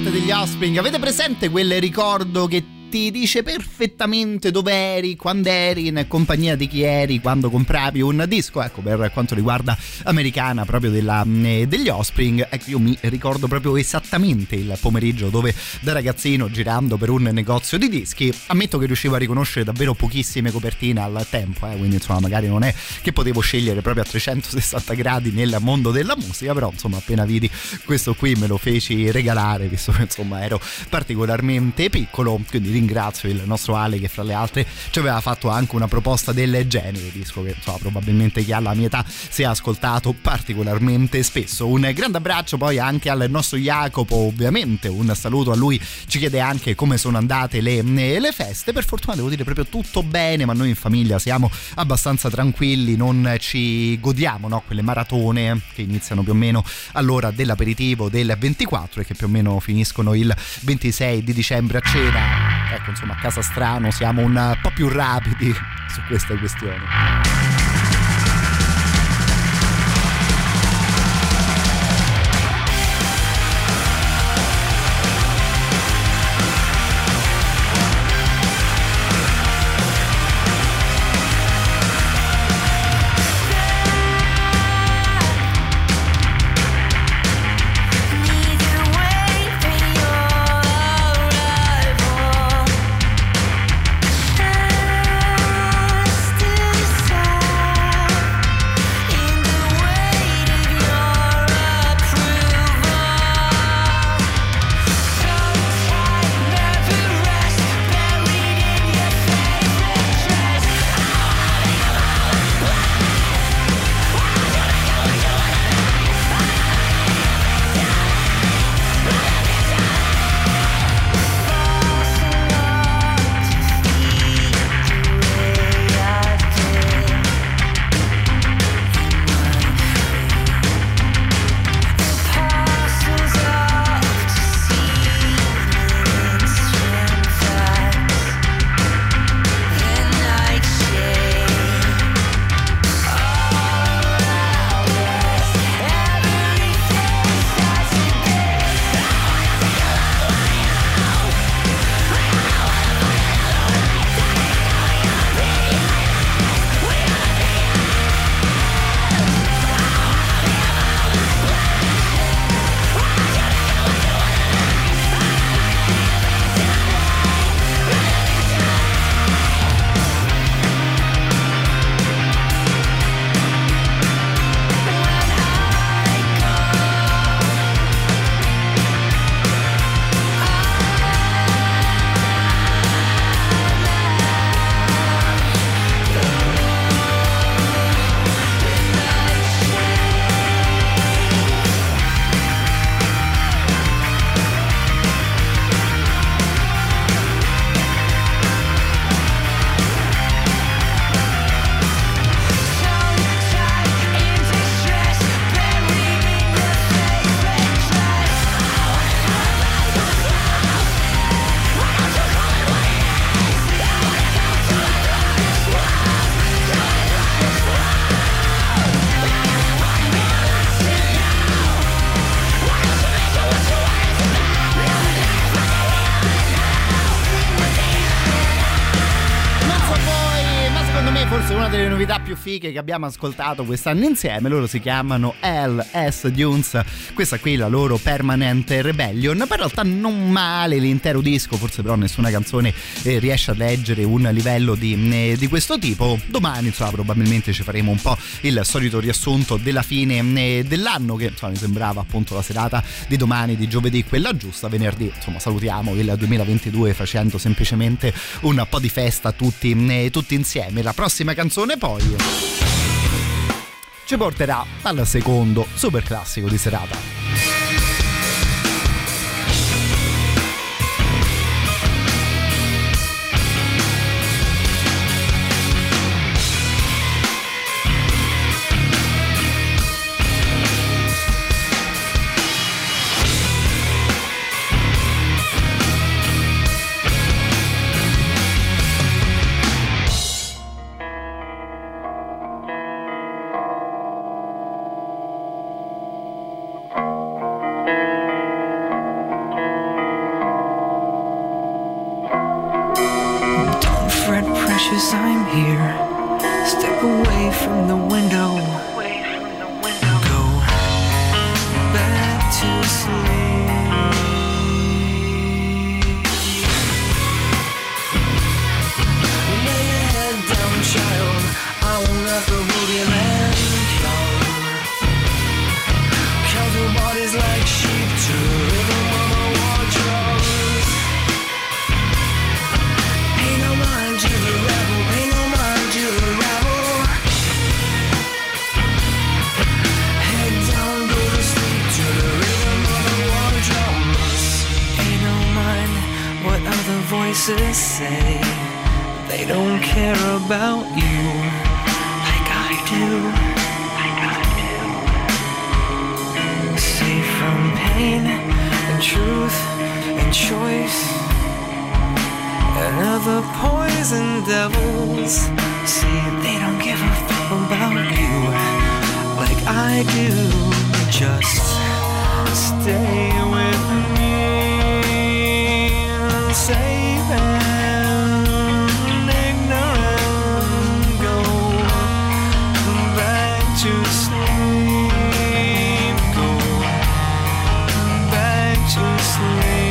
Parte degli Offspring. Avete presente quel ricordo che ti dice perfettamente dove eri, quando eri, in compagnia di chi eri, quando compravi un disco? Ecco, per quanto riguarda americana, proprio della, eh, degli Offspring, ecco, io mi ricordo proprio esattamente il pomeriggio dove da ragazzino, girando per un negozio di dischi, ammetto che riuscivo a riconoscere davvero pochissime copertine al tempo, eh, quindi insomma magari non è che potevo scegliere proprio a 360 gradi nel mondo della musica, però insomma appena vidi questo qui me lo feci regalare, visto che insomma ero particolarmente piccolo, quindi ringrazio il nostro Ale che fra le altre ci aveva fatto anche una proposta del genere, disco che insomma, probabilmente chi ha la mia età si è ascoltato particolarmente spesso. Un grande abbraccio poi anche al nostro Jacopo, ovviamente. Un saluto a lui, ci chiede anche come sono andate le, le feste, per fortuna devo dire proprio tutto bene, ma noi in famiglia siamo abbastanza tranquilli, non ci godiamo no? quelle maratone che iniziano più o meno all'ora dell'aperitivo del 24 e che più o meno finiscono il 26 di dicembre a cena ecco insomma a casa strano siamo un po' più rapidi su queste questioni fighe che abbiamo ascoltato quest'anno insieme. Loro si chiamano LS Dunes. Questa qui è la loro Permanent Rebellion. Poi in realtà non male l'intero disco, forse però nessuna canzone eh, riesce a leggere un livello di, eh, di questo tipo. Domani, insomma, probabilmente ci faremo un po' il solito riassunto della fine eh, dell'anno, che insomma mi sembrava appunto la serata di domani, di giovedì, quella giusta. Venerdì, insomma, salutiamo il 2022 facendo semplicemente un po' di festa tutti, eh, tutti insieme. La prossima canzone poi ci porterà al secondo super classico di serata. me.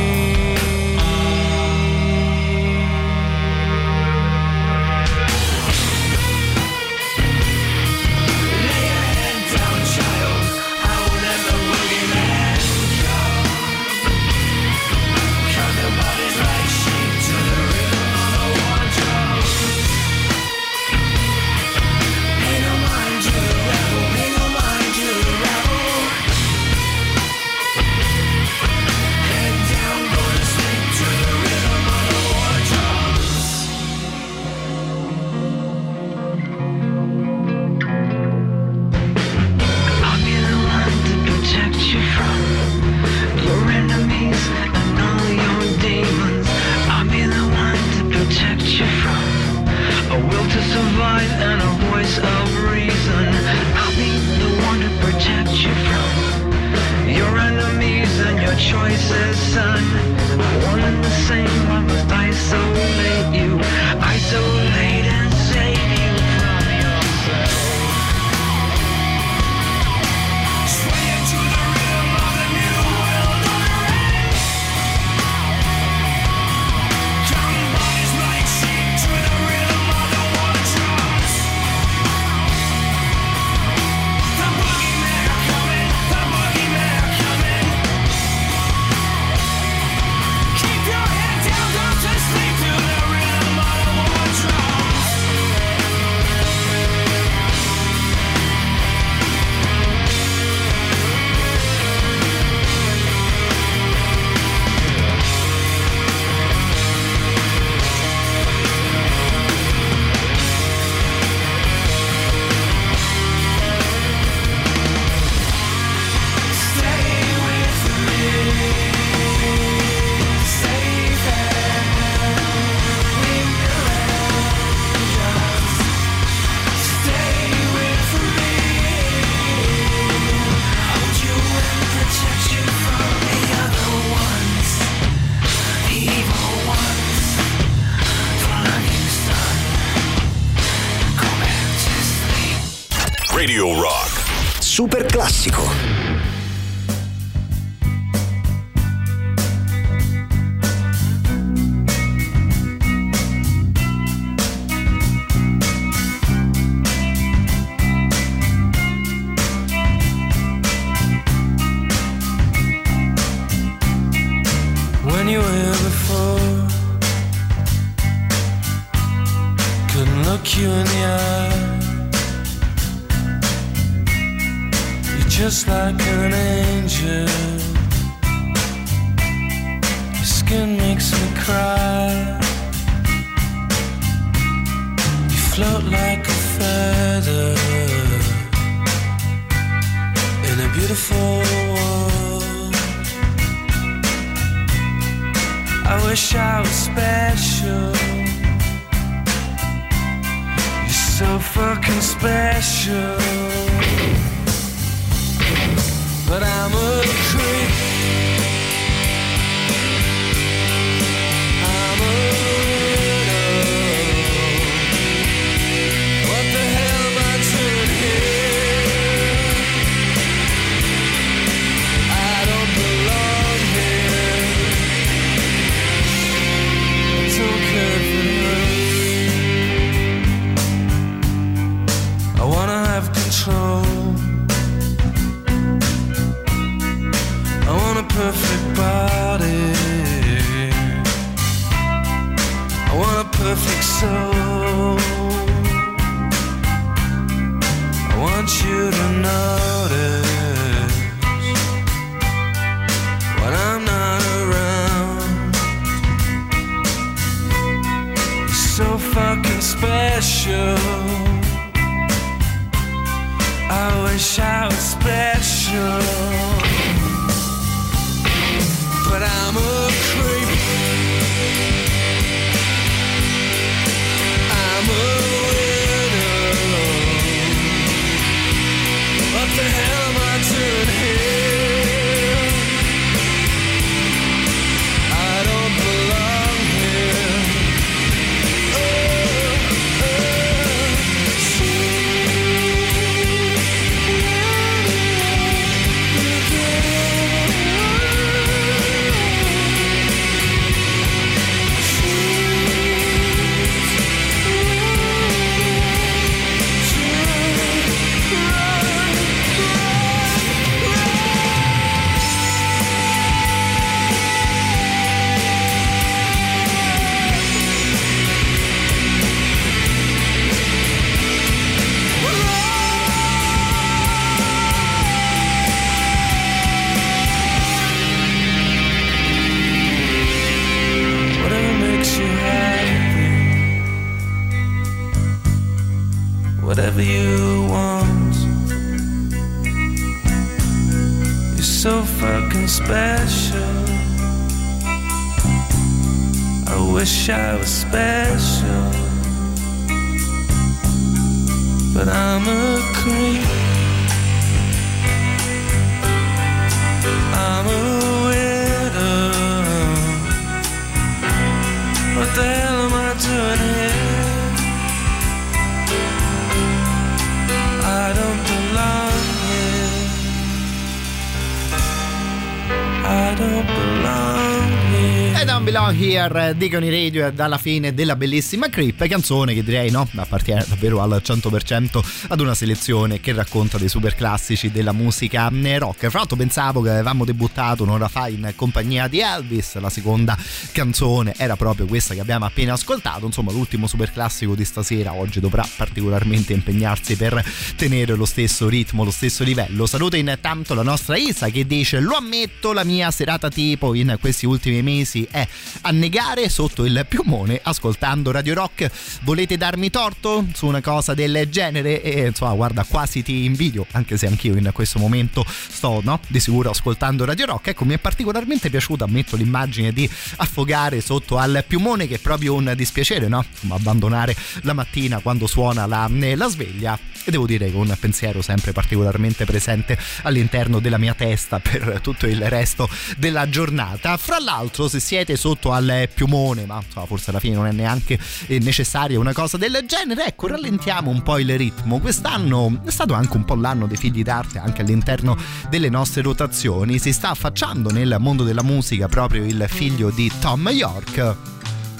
Here, dicono i radio dalla fine della bellissima Creep, canzone che direi no, appartiene davvero al 100% ad una selezione che racconta dei super classici della musica rock. Fra l'altro pensavo che avevamo debuttato un'ora fa in compagnia di Elvis, la seconda canzone era proprio questa che abbiamo appena ascoltato, insomma l'ultimo super classico di stasera oggi dovrà particolarmente impegnarsi per tenere lo stesso ritmo, lo stesso livello. Saluto intanto la nostra Isa che dice lo ammetto la mia serata tipo in questi ultimi mesi è annegare sotto il piumone ascoltando Radio Rock. Volete darmi torto su una cosa del genere? E insomma, guarda, quasi ti invidio, anche se anch'io in questo momento sto, no? Di sicuro ascoltando Radio Rock. Ecco, mi è particolarmente piaciuta, ammetto, l'immagine di affogare sotto al piumone, che è proprio un dispiacere, no? Insomma, abbandonare la mattina quando suona la, la sveglia. e devo dire con un pensiero sempre particolarmente presente all'interno della mia testa per tutto il resto della giornata. Fra l'altro, se siete sotto al piumone, ma insomma, forse alla fine non è neanche eh, necessaria una cosa del genere, ecco, rallentiamo un po' il ritmo. Quest'anno è stato anche un po' l'anno dei figli d'arte anche all'interno delle nostre rotazioni. Si sta affacciando nel mondo della musica proprio il figlio di Tom York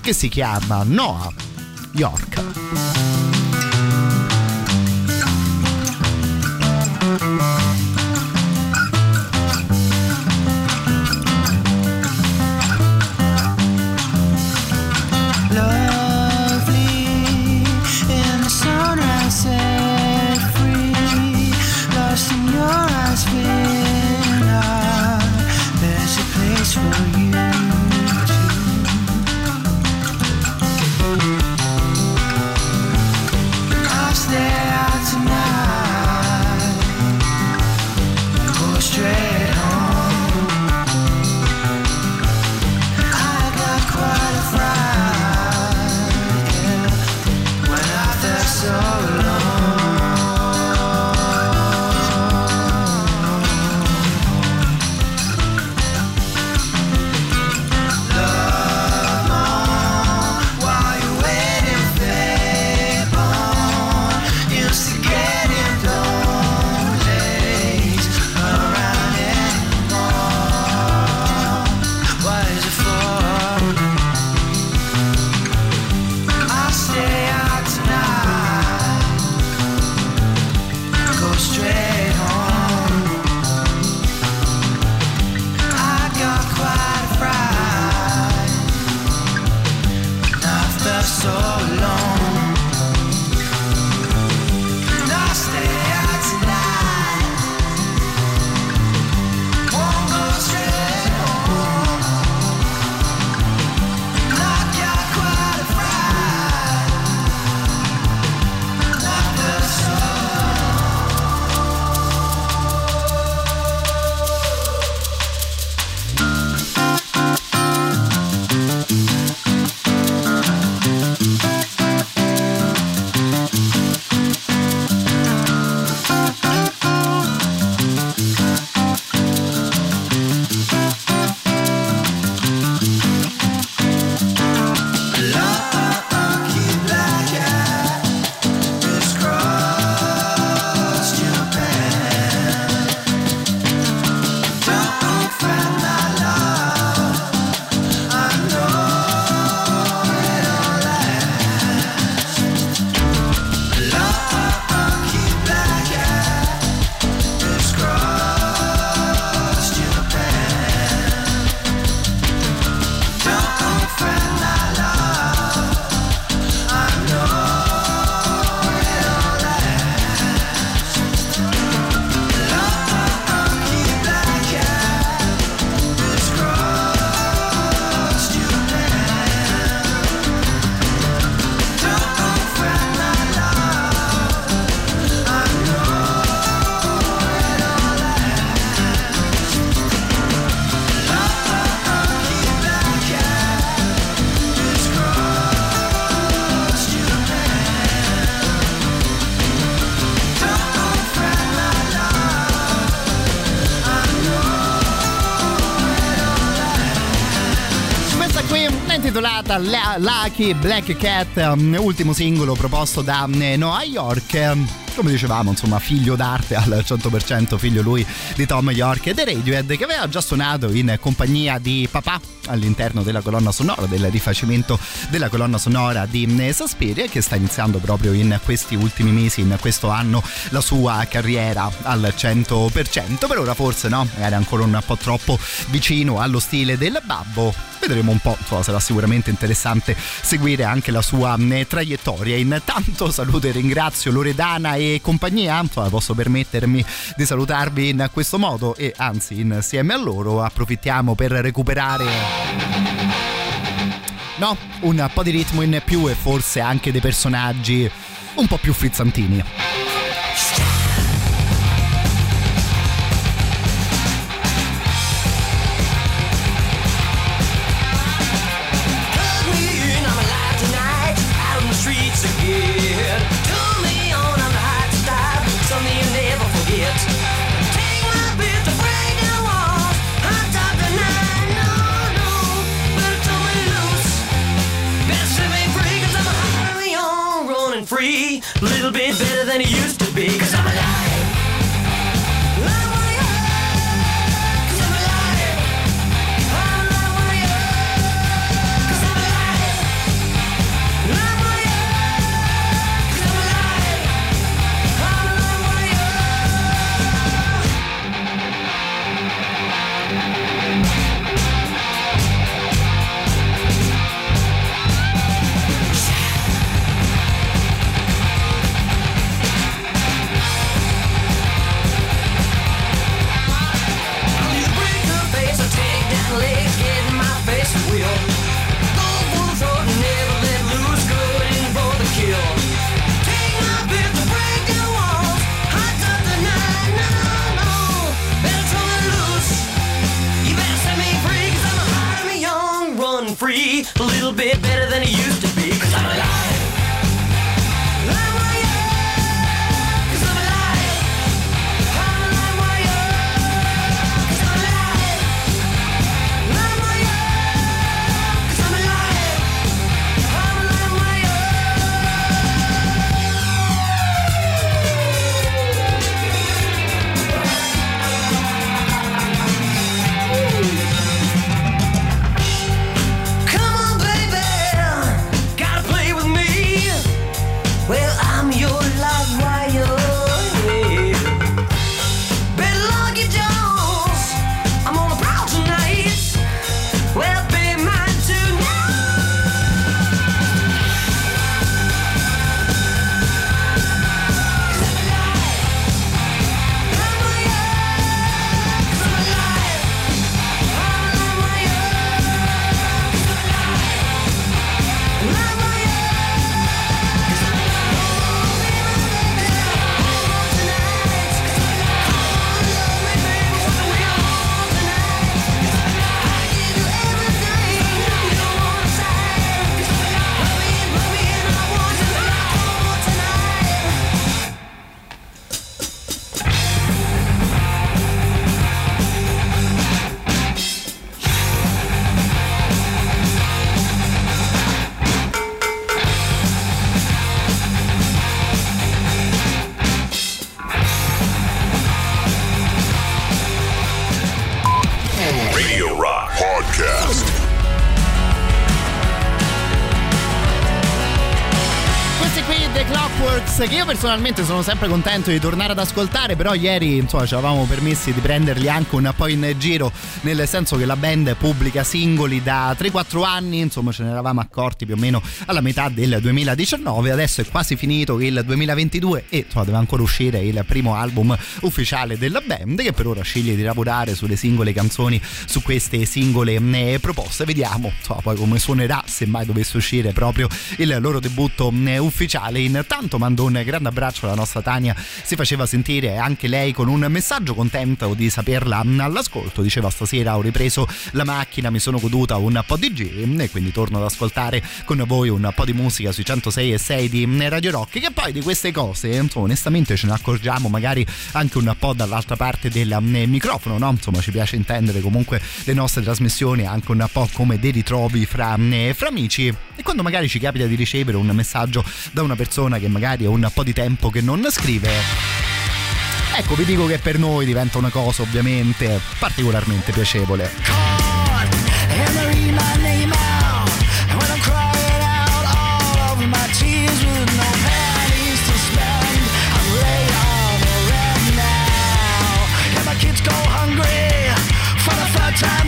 che si chiama Noah York. La- Lucky Black Cat, um, ultimo singolo proposto da um, Noah York. um, Come dicevamo, insomma, figlio d'arte al 100%, figlio lui di Tom York e The Radiohead, che aveva già suonato in compagnia di papà all'interno della colonna sonora, del rifacimento della colonna sonora di Suspiria, che sta iniziando proprio in questi ultimi mesi, in questo anno, la sua carriera al 100%. Per ora forse no, era ancora un po' troppo vicino allo stile del babbo vedremo un po', insomma, sarà sicuramente interessante seguire anche la sua mh, traiettoria. Intanto saluto e ringrazio Loredana e compagnia, insomma, posso permettermi di salutarvi in questo modo e anzi insieme a loro approfittiamo per recuperare no, un po' di ritmo in più e forse anche dei personaggi un po' più frizzantini. Little bit better than it bit better than it used personalmente sono sempre contento di tornare ad ascoltare però ieri insomma ci avevamo permessi di prenderli anche un po' in giro nel senso che la band pubblica singoli da 3-4 anni insomma ce ne eravamo accorti più o meno alla metà del 2019 adesso è quasi finito il 2022 e insomma deve ancora uscire il primo album ufficiale della band che per ora sceglie di lavorare sulle singole canzoni su queste singole eh, proposte. Vediamo insomma poi come suonerà se mai dovesse uscire proprio il loro debutto eh, ufficiale. Intanto mando un grande abbraccio alla nostra Tania. Si faceva sentire anche lei con un messaggio contento di saperla all'ascolto. Diceva stasera ho ripreso la macchina mi sono goduta un po' di giri e quindi torno ad ascoltare con voi un po' di musica sui 106 e 6 di Radio Rock che poi di queste cose insomma, onestamente ce ne accorgiamo magari anche un po' dall'altra parte del eh, microfono no? insomma ci piace intendere comunque le nostre trasmissioni anche un po' come dei ritrovi fra, eh, fra amici. E quando magari ci capita di ricevere un messaggio da una persona che magari ha un po' di tempo che non scrive ecco vi dico che per noi diventa una cosa ovviamente particolarmente piacevole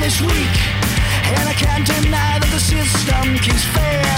this week. And I can't deny that the system keeps failing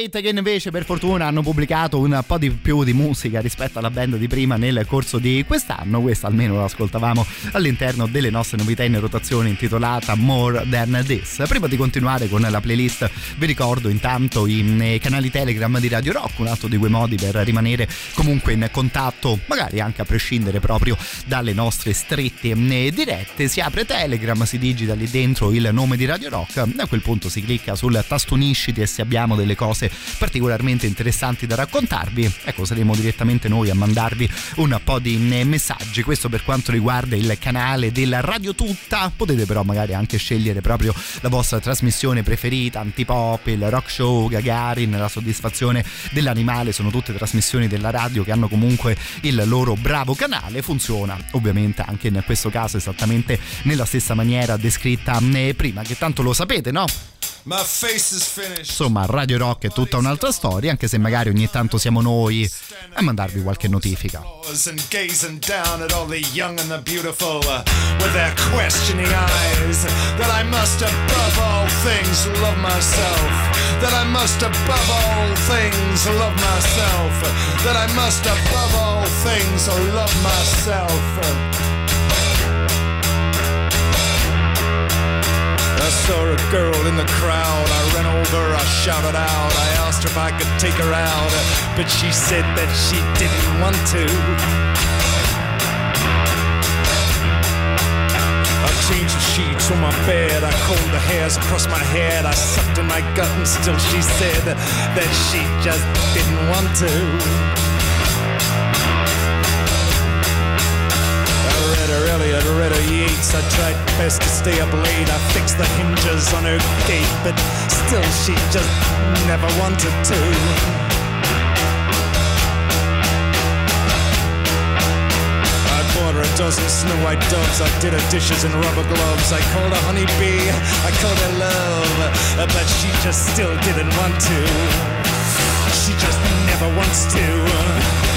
State che invece per fortuna hanno pubblicato un po' di più di musica rispetto alla band di prima nel corso di quest'anno. Questa almeno l'ascoltavamo all'interno delle nostre novità in rotazione intitolata More Than This. Prima di continuare con la playlist vi ricordo intanto i eh, canali Telegram di Radio Rock, un altro di quei modi per rimanere comunque in contatto, magari anche a prescindere proprio dalle nostre strette eh, dirette. Si apre Telegram, si digita lì dentro il nome di Radio Rock, a quel punto si clicca sul tasto unisciti e se abbiamo delle cose particolarmente interessanti da raccontarvi, ecco saremo direttamente noi a mandarvi un po' di eh, messaggi. Questo per quanto riguarda il canale della Radio Tutta, potete però magari anche scegliere proprio la vostra trasmissione preferita, Antipop, il Rock Show, Gagarin, la soddisfazione dell'animale, sono tutte trasmissioni della radio che hanno comunque il loro bravo canale, funziona ovviamente anche in questo caso esattamente nella stessa maniera descritta eh, prima, che tanto lo sapete, no? My face is finished. Insomma, Radio Rock è tutta un'altra storia, anche se magari ogni tanto siamo noi a mandarvi qualche notifica. and gazing down at all the young and the beautiful uh, with their questioning eyes. That I must, above all things, love myself. Saw a girl in the crowd. I ran over, I shouted out. I asked her if I could take her out, but she said that she didn't want to. I changed the sheets on my bed. I combed the hairs across my head. I sucked in my gut, and still she said that she just didn't want to. Elliot, read her Yeats. I tried best to stay up late. I fixed the hinges on her gate, but still she just never wanted to. I bought her a dozen snow white doves. I did her dishes in rubber gloves. I called her honeybee. I called her love, but she just still didn't want to. She just never wants to.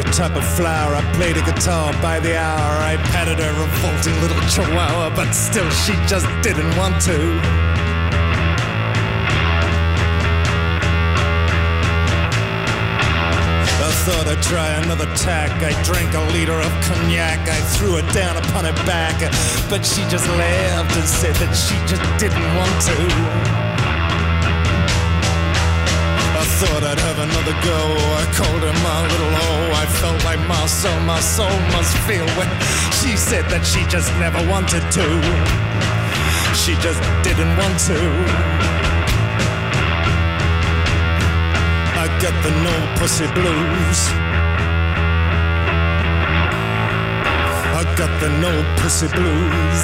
Every type of flower. I played a guitar by the hour. I patted her revolting little chihuahua, but still she just didn't want to. I thought I'd try another tack. I drank a liter of cognac. I threw it down upon her back, but she just laughed and said that she just didn't want to. Thought I'd have another go. I called her my little O. I felt like my soul, my soul must feel when she said that she just never wanted to. She just didn't want to. I got the no pussy blues. I got the no pussy blues.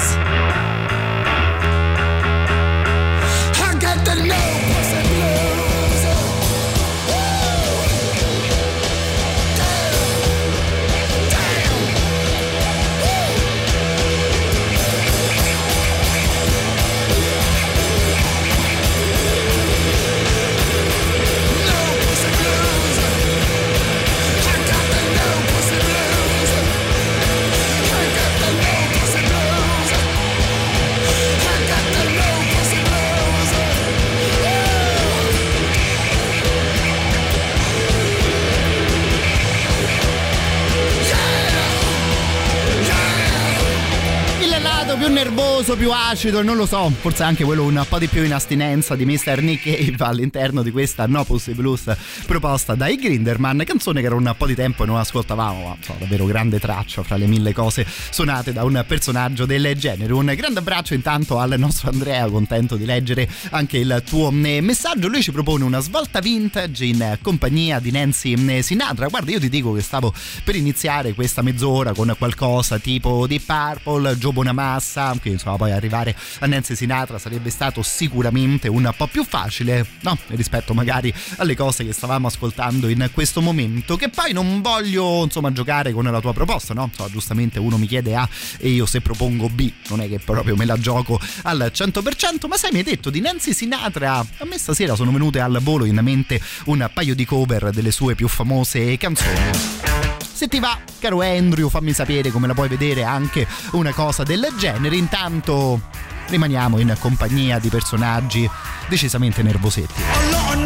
I got the no pussy applauso più acido, non lo so, forse anche quello un po' di più in astinenza di Mr. Nick Cave all'interno di questa No Pussy Blues proposta dai Grinderman, canzone che era un po' di tempo non ascoltavamo, ma so, davvero grande traccia fra le mille cose suonate da un personaggio del genere. Un grande abbraccio intanto al nostro Andrea, contento di leggere anche il tuo eh, messaggio. Lui ci propone una svolta vintage in compagnia di Nancy eh, Sinatra. Guarda, io ti dico che stavo per iniziare questa mezz'ora con qualcosa tipo di Purple, Joe Bonamassa, che insomma poi arrivare a Nancy Sinatra sarebbe stato sicuramente un po' più facile, no? Rispetto magari alle cose che stavamo ascoltando in questo momento. Che poi non voglio insomma giocare con la tua proposta, no? So, giustamente uno mi chiede A e io se propongo B, non è che proprio me la gioco al 100%, ma sai, mi hai detto di Nancy Sinatra, a me stasera sono venute al volo in mente un paio di cover delle sue più famose canzoni. Se ti va, caro Andrew, fammi sapere come la puoi vedere anche una cosa del genere. Intanto rimaniamo in compagnia di personaggi decisamente nervosetti.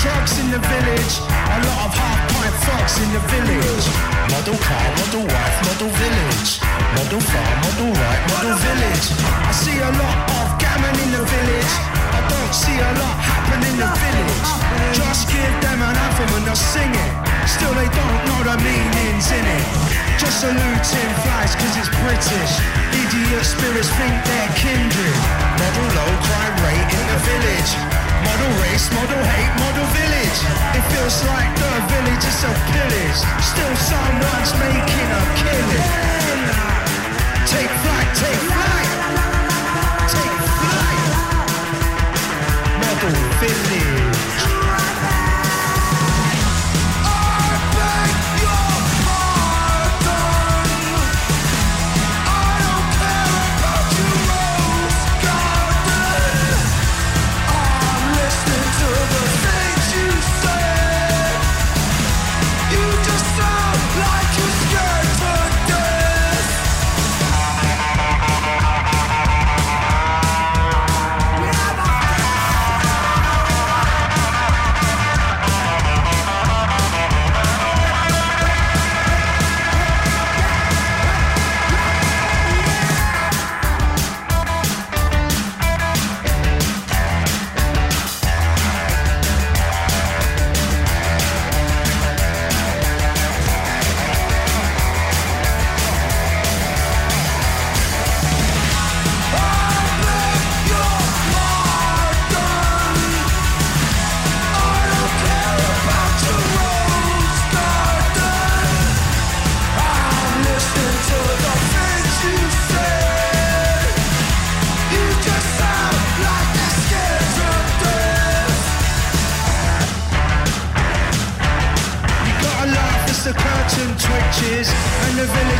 Drugs in the village. A lot of half pint fucks in the village. Model car, model wife, model village. Model farm, model right, model village. I see a lot of gammon in the village. I don't see a lot happen in the village. Just give them an anthem and they'll sing it. Still they don't know the meanings in it. Just saluting flies cause it's British. Idiot spirits think they're kindred. Model low crime rate in the village. Model race, model hate, model village. It feels like the village is a pillage. Still someone's making a killing. Take flight, take flight. Take flight. Model village.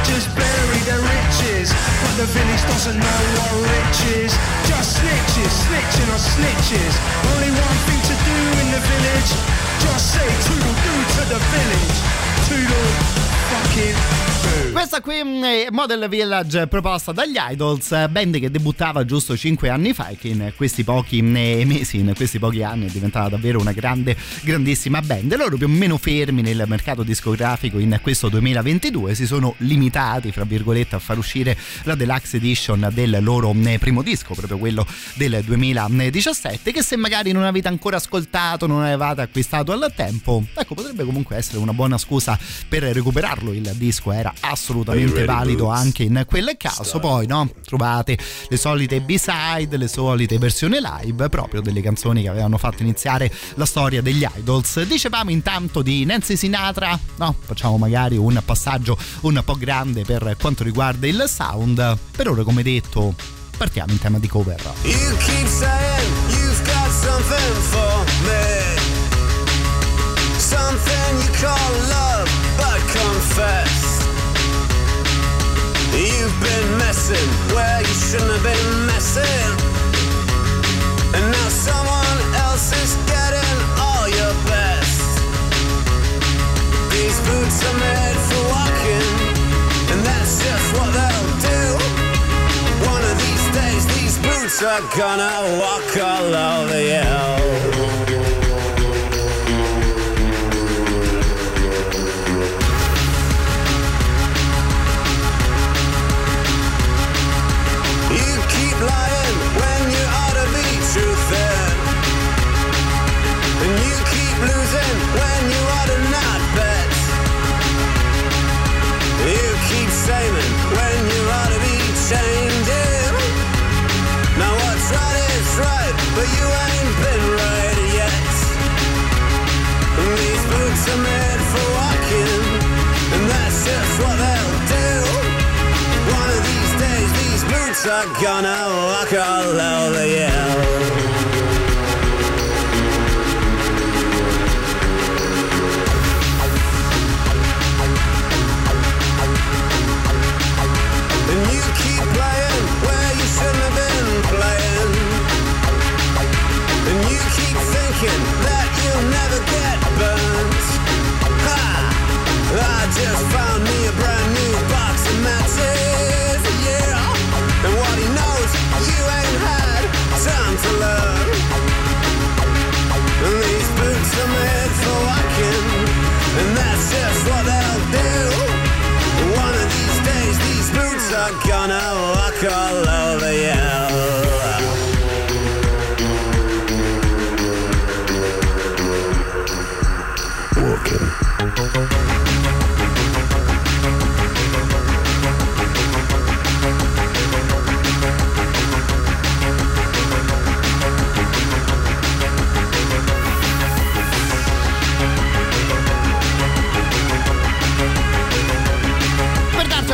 Villagers bury their riches. But the village doesn't know what rich is. Just snitches, snitching on snitches. Only one thing to do in the village. Just say toodle doo to the village. Toodle. Questa qui mm, è Model Village proposta dagli Idols, band che debuttava giusto 5 anni fa e che in questi pochi mm, eh, mesi, in questi pochi anni è diventata davvero una grande, grandissima band. Loro più o meno fermi nel mercato discografico in questo 2022 si sono limitati, fra virgolette, a far uscire la deluxe edition del loro mm, primo disco, proprio quello del 2017, che se magari non avete ancora ascoltato, non avevate acquistato al tempo, ecco, potrebbe comunque essere una buona scusa per recuperarlo. Il disco era assolutamente valido anche in quel caso. Poi, no, trovate le solite B-side, le solite versioni live, proprio delle canzoni che avevano fatto iniziare la storia degli Idols. Dicevamo intanto di Nancy Sinatra, no, facciamo magari un passaggio un po' grande per quanto riguarda il sound. Per ora, come detto, partiamo in tema di cover. You keep saying you've got something for me. Something you call love, but confess. You've been messing where you shouldn't have been messing. And now someone else is getting all your best. These boots are made for walking, and that's just what they'll do. One of these days, these boots are gonna walk all over you. Keep when you ought to not bet. You keep saying when you ought to be changing. Now what's right is right, but you ain't been right yet. And these boots are made for walking, and that's just what they'll do. One of these days, these boots are gonna walk all over you.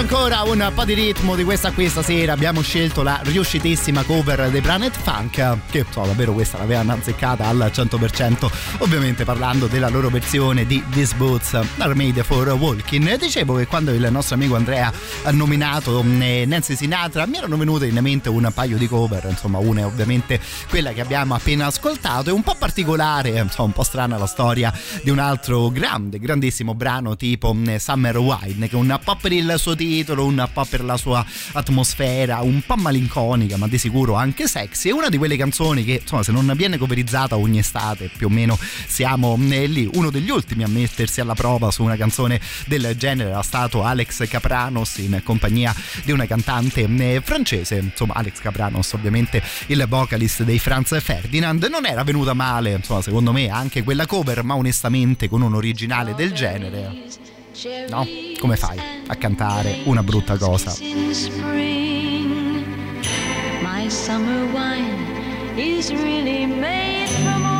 Ancora un po' di ritmo di questa qui stasera. Abbiamo scelto la riuscitissima cover dei Planet Funk che so davvero questa l'avevano azzeccata al 100% ovviamente parlando della loro versione di These Boots Are Made for Walking. Dicevo che quando il nostro amico Andrea ha nominato eh, Nancy Sinatra mi erano venute in mente un paio di cover insomma una è ovviamente quella che abbiamo appena ascoltato è un po' particolare insomma un po' strana la storia di un altro grande grandissimo brano tipo eh, Summer Wine che un po' per il suo titolo un po' per la sua atmosfera un po' malinconica ma di sicuro anche sexy. È una di quelle canzoni che insomma se non viene coverizzata ogni estate più o meno siamo eh, lì. Uno degli ultimi a mettersi alla prova su una canzone del genere era stato Alex Capranos in compagnia di una cantante eh, francese. Insomma Alex Capranos ovviamente il vocalist dei Franz Ferdinand. Non era venuta male insomma secondo me anche quella cover ma onestamente con un originale del genere no? come fai a cantare una brutta cosa. My summer wine is really made from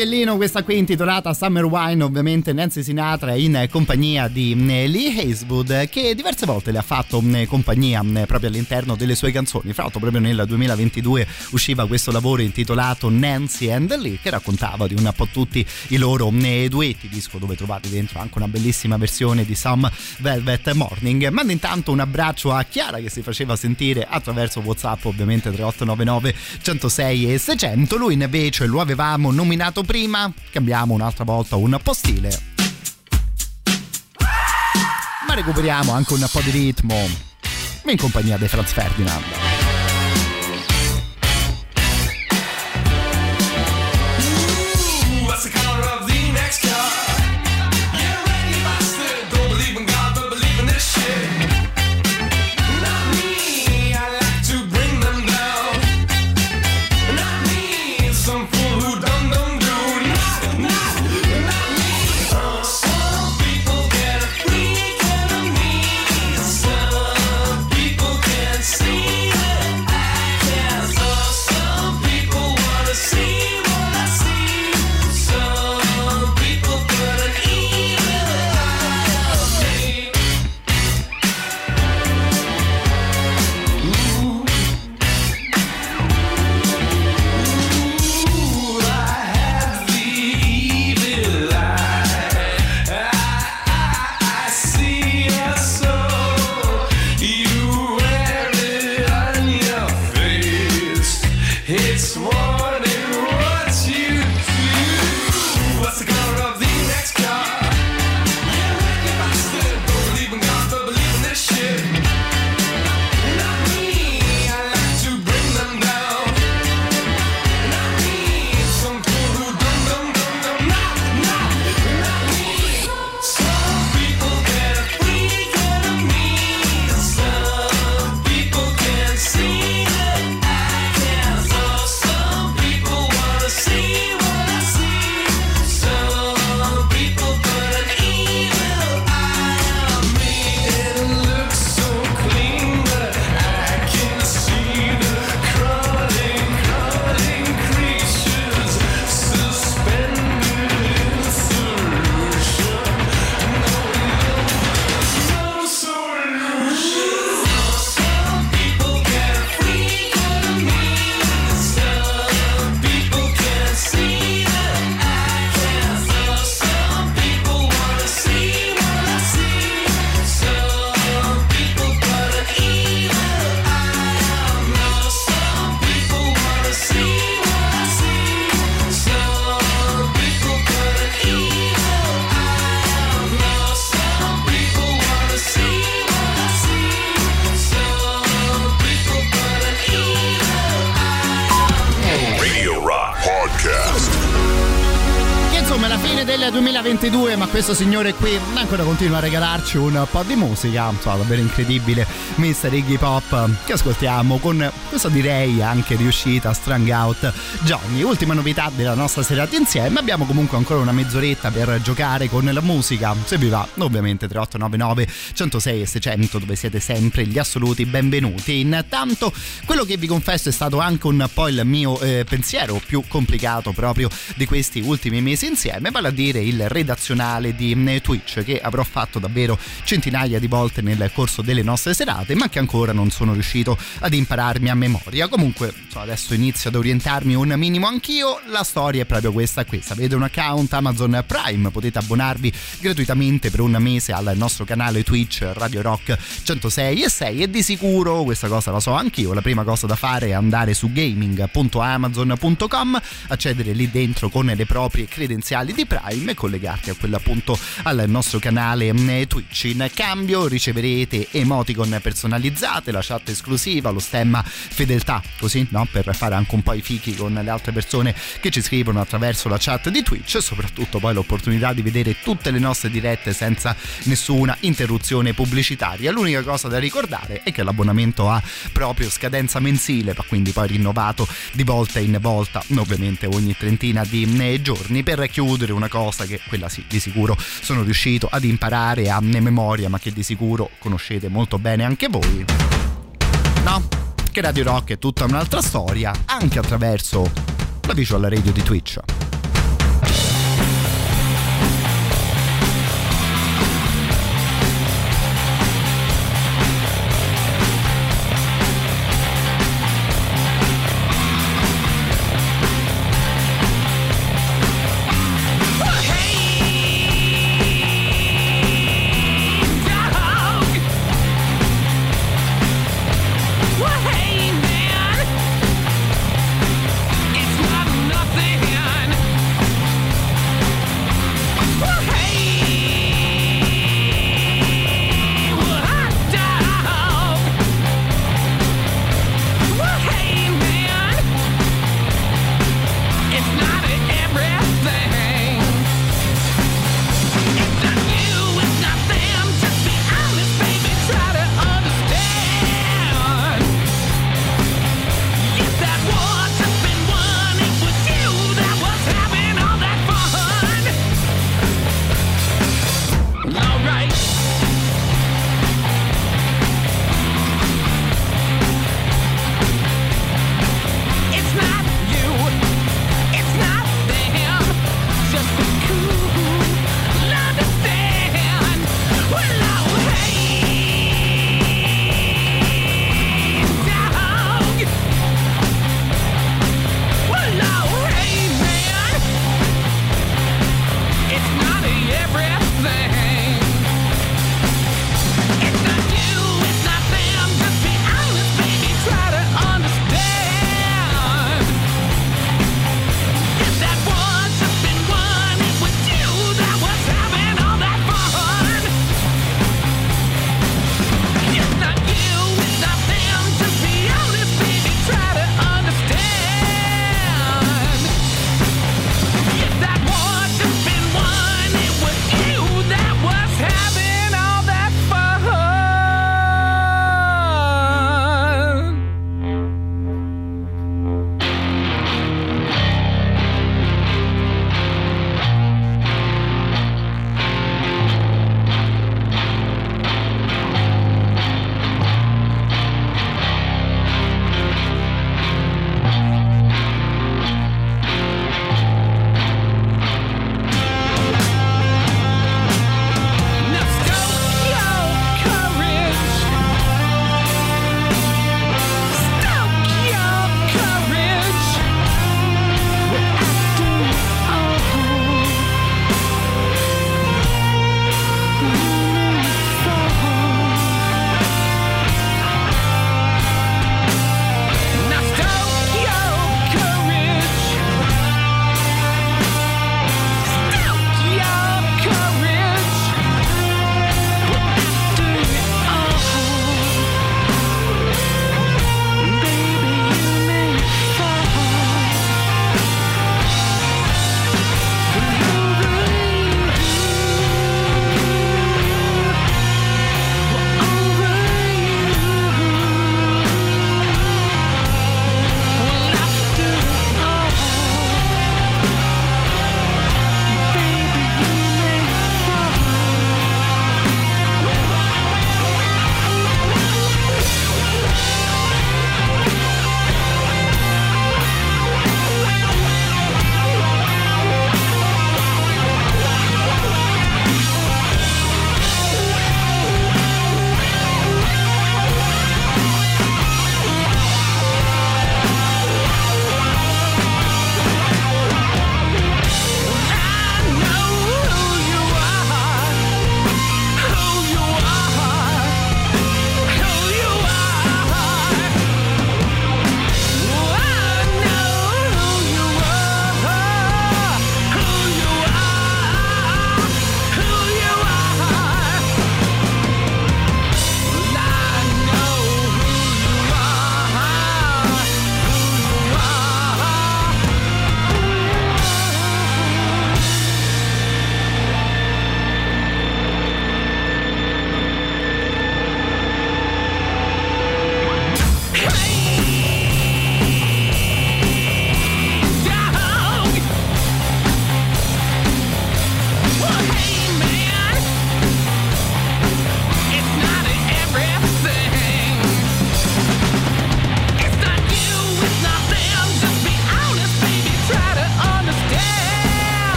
ele gioiellino, questa qui intitolata Summer Wine, ovviamente Nancy Sinatra in compagnia di eh, Lee Hazelwood che diverse volte le ha fatto eh, compagnia eh, proprio all'interno delle sue canzoni. Fra l'altro proprio nel 2022 usciva questo lavoro intitolato Nancy and Lee che raccontava di un po' tutti i loro duetti, disco dove trovate dentro anche una bellissima versione di Some Velvet Morning. Mando intanto un abbraccio a Chiara che si faceva sentire attraverso WhatsApp ovviamente 3899 106 e 600. Lui invece lo avevamo nominato prima, cambiamo un'altra volta un po' stile. Ma recuperiamo anche un po' di ritmo in compagnia dei Franz Ferdinand. Questo signore qui ancora continua a regalarci un po' di musica. Insomma davvero incredibile Mr. Iggy Pop che ascoltiamo con questa direi anche riuscita Strung Out Johnny. Ultima novità della nostra serata insieme. Abbiamo comunque ancora una mezz'oretta per giocare con la musica. Se vi va ovviamente 3899 106 e 600 dove siete sempre gli assoluti benvenuti. Intanto quello che vi confesso è stato anche un po' il mio eh, pensiero più complicato proprio di questi ultimi mesi insieme, vale a dire il redazionale di eh, Twitch che avrò fatto davvero centinaia di volte nel corso delle nostre serate, ma che ancora non sono riuscito ad impararmi a memoria. Comunque, insomma, adesso inizio ad orientarmi un minimo anch'io. La storia è proprio questa qui. Avete un account Amazon Prime, potete abbonarvi gratuitamente per un mese al nostro canale Twitch Radio Rock 106 e 6 e di sicuro questa cosa la so anch'io. La prima cosa da fare è andare su gaming.amazon.com, accedere lì dentro con le proprie credenziali di Prime e collegarti a quell'appunto al nostro canale Twitch. In cambio riceverete emoticon personalizzate, la chat esclusiva, lo stemma fedeltà, così no? per fare anche un po' i fichi con le altre persone che ci scrivono attraverso la chat di Twitch e soprattutto poi l'opportunità di vedere tutte le nostre dirette senza nessuna interruzione pubblicitaria. L'unica cosa da ricordare è che l'abbonamento ha proprio scadenza mensile, ma quindi poi rinnovato di volta in volta, ovviamente ogni trentina di eh, giorni per chiudere una cosa che quella sì di sicuro sono riuscito ad imparare a memoria, ma che di sicuro conoscete molto bene anche voi. No? Che Radio Rock è tutta un'altra storia, anche attraverso la visual radio di Twitch.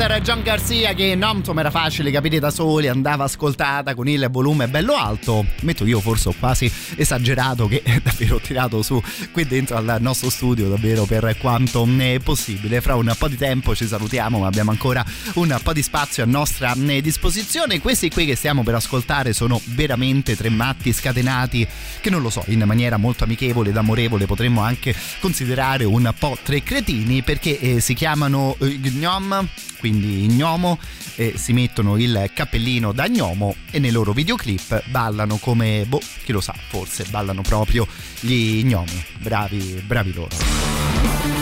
Qui di Mr. John Garcia che non insomma era facile capire da soli, andava ascoltata con il volume bello alto. Metto io forse ho quasi esagerato che davvero ho tirato su qui dentro al nostro studio davvero per quanto è possibile. Fra un po' di tempo ci salutiamo ma abbiamo ancora un po' di spazio a nostra eh, disposizione. Questi qui che stiamo per ascoltare sono veramente tre matti scatenati che non lo so, in maniera molto amichevole ed amorevole potremmo anche considerare un po' tre cretini perché eh, si chiamano eh, Gnom, quindi gnomo, eh, si mettono il cappellino da gnomo e nei loro videoclip ballano come, boh, chi lo sa, forse ballano proprio gli gnomi. Bravi, bravi loro.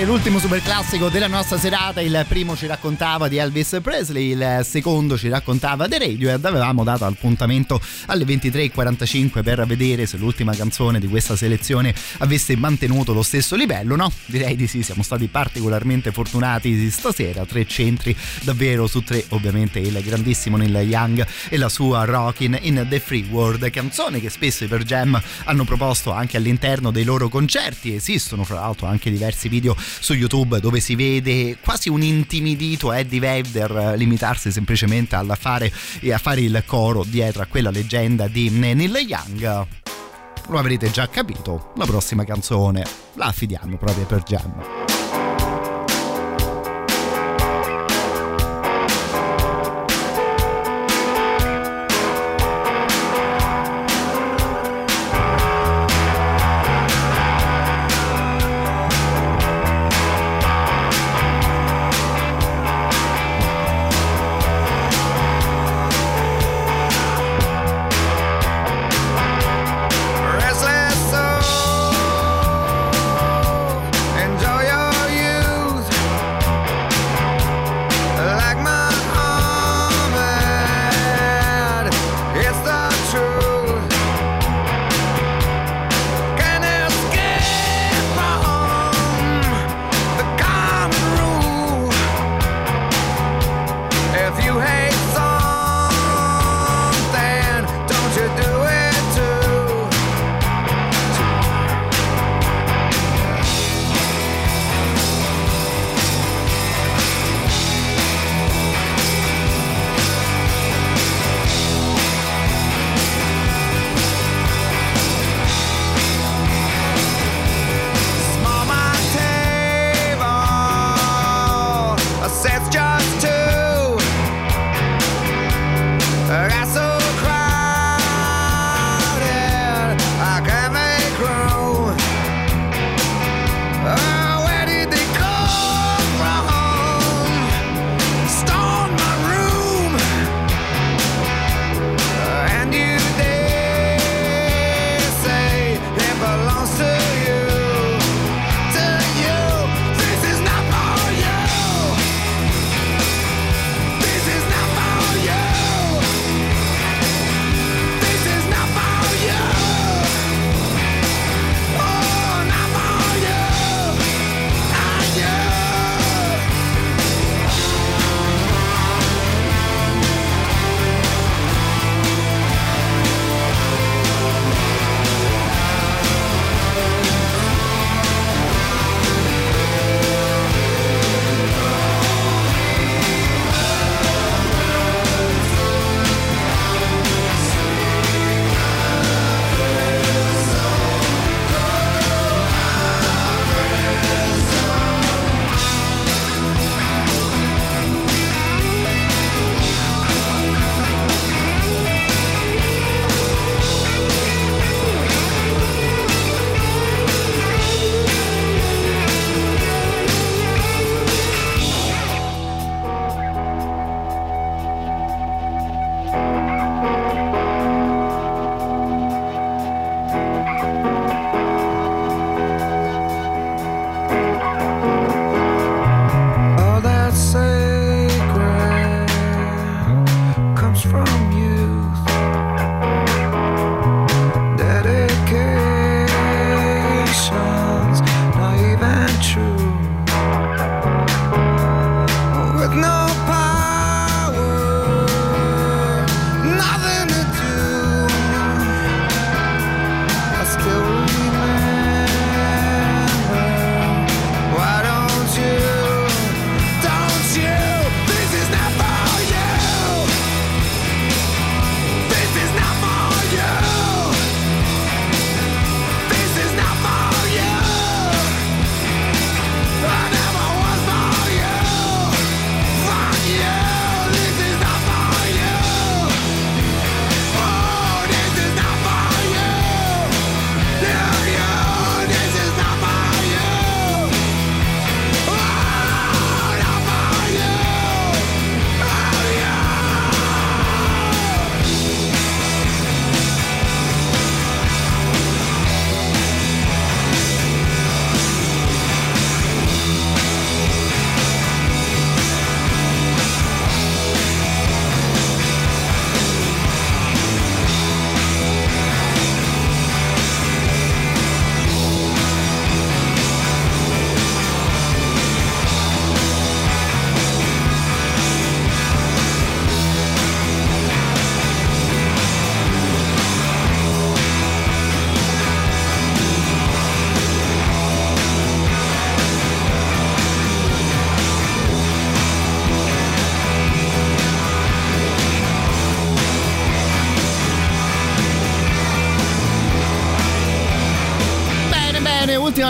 Sfidare l'ultimo super classico della nostra serata. Il primo ci raccontava di Elvis Presley, il secondo ci raccontava di Radiohead. Avevamo dato appuntamento alle 23.45 per vedere se l'ultima canzone di questa selezione avesse mantenuto lo stesso livello. No, direi di sì, siamo stati particolarmente fortunati stasera. Tre centri davvero su tre, ovviamente il grandissimo Neil Young e la sua Rockin' in the Free World, canzone che spesso i Per Jam hanno proposto anche all'interno dei loro concerti. Esistono fra l'altro anche diversi video su YouTube dove si vede quasi un intimidito Eddie Vedder limitarsi semplicemente a fare, a fare il coro dietro a quella leggenda di Neil Young. Lo avrete già capito, la prossima canzone la affidiamo proprio per Jam.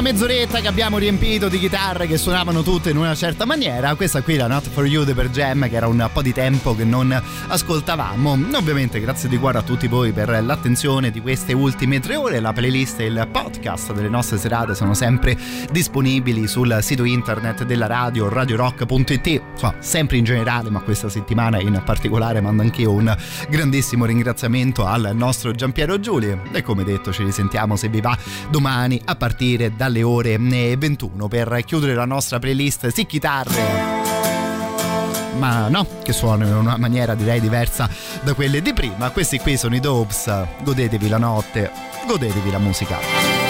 Ultima mezz'oretta che abbiamo riempito di chitarre che suonavano tutte in una certa maniera. Questa qui, la Not For You di Per Jam, che era un po' di tempo che non ascoltavamo. Ovviamente, grazie di cuore a tutti voi per l'attenzione di queste ultime tre ore. La playlist e il podcast delle nostre serate sono sempre disponibili sul sito internet della radio, radiorock.it. Insomma, sempre in generale, ma questa settimana in particolare mando anch'io un grandissimo ringraziamento al nostro Giampiero Giuli. E come detto, ci risentiamo se vi va domani a partire dalle ore 21 per chiudere la nostra playlist Sì Chitarre ma no, che suonano in una maniera direi diversa da quelle di prima. Questi qui sono i Dopes, godetevi la notte, godetevi la musica.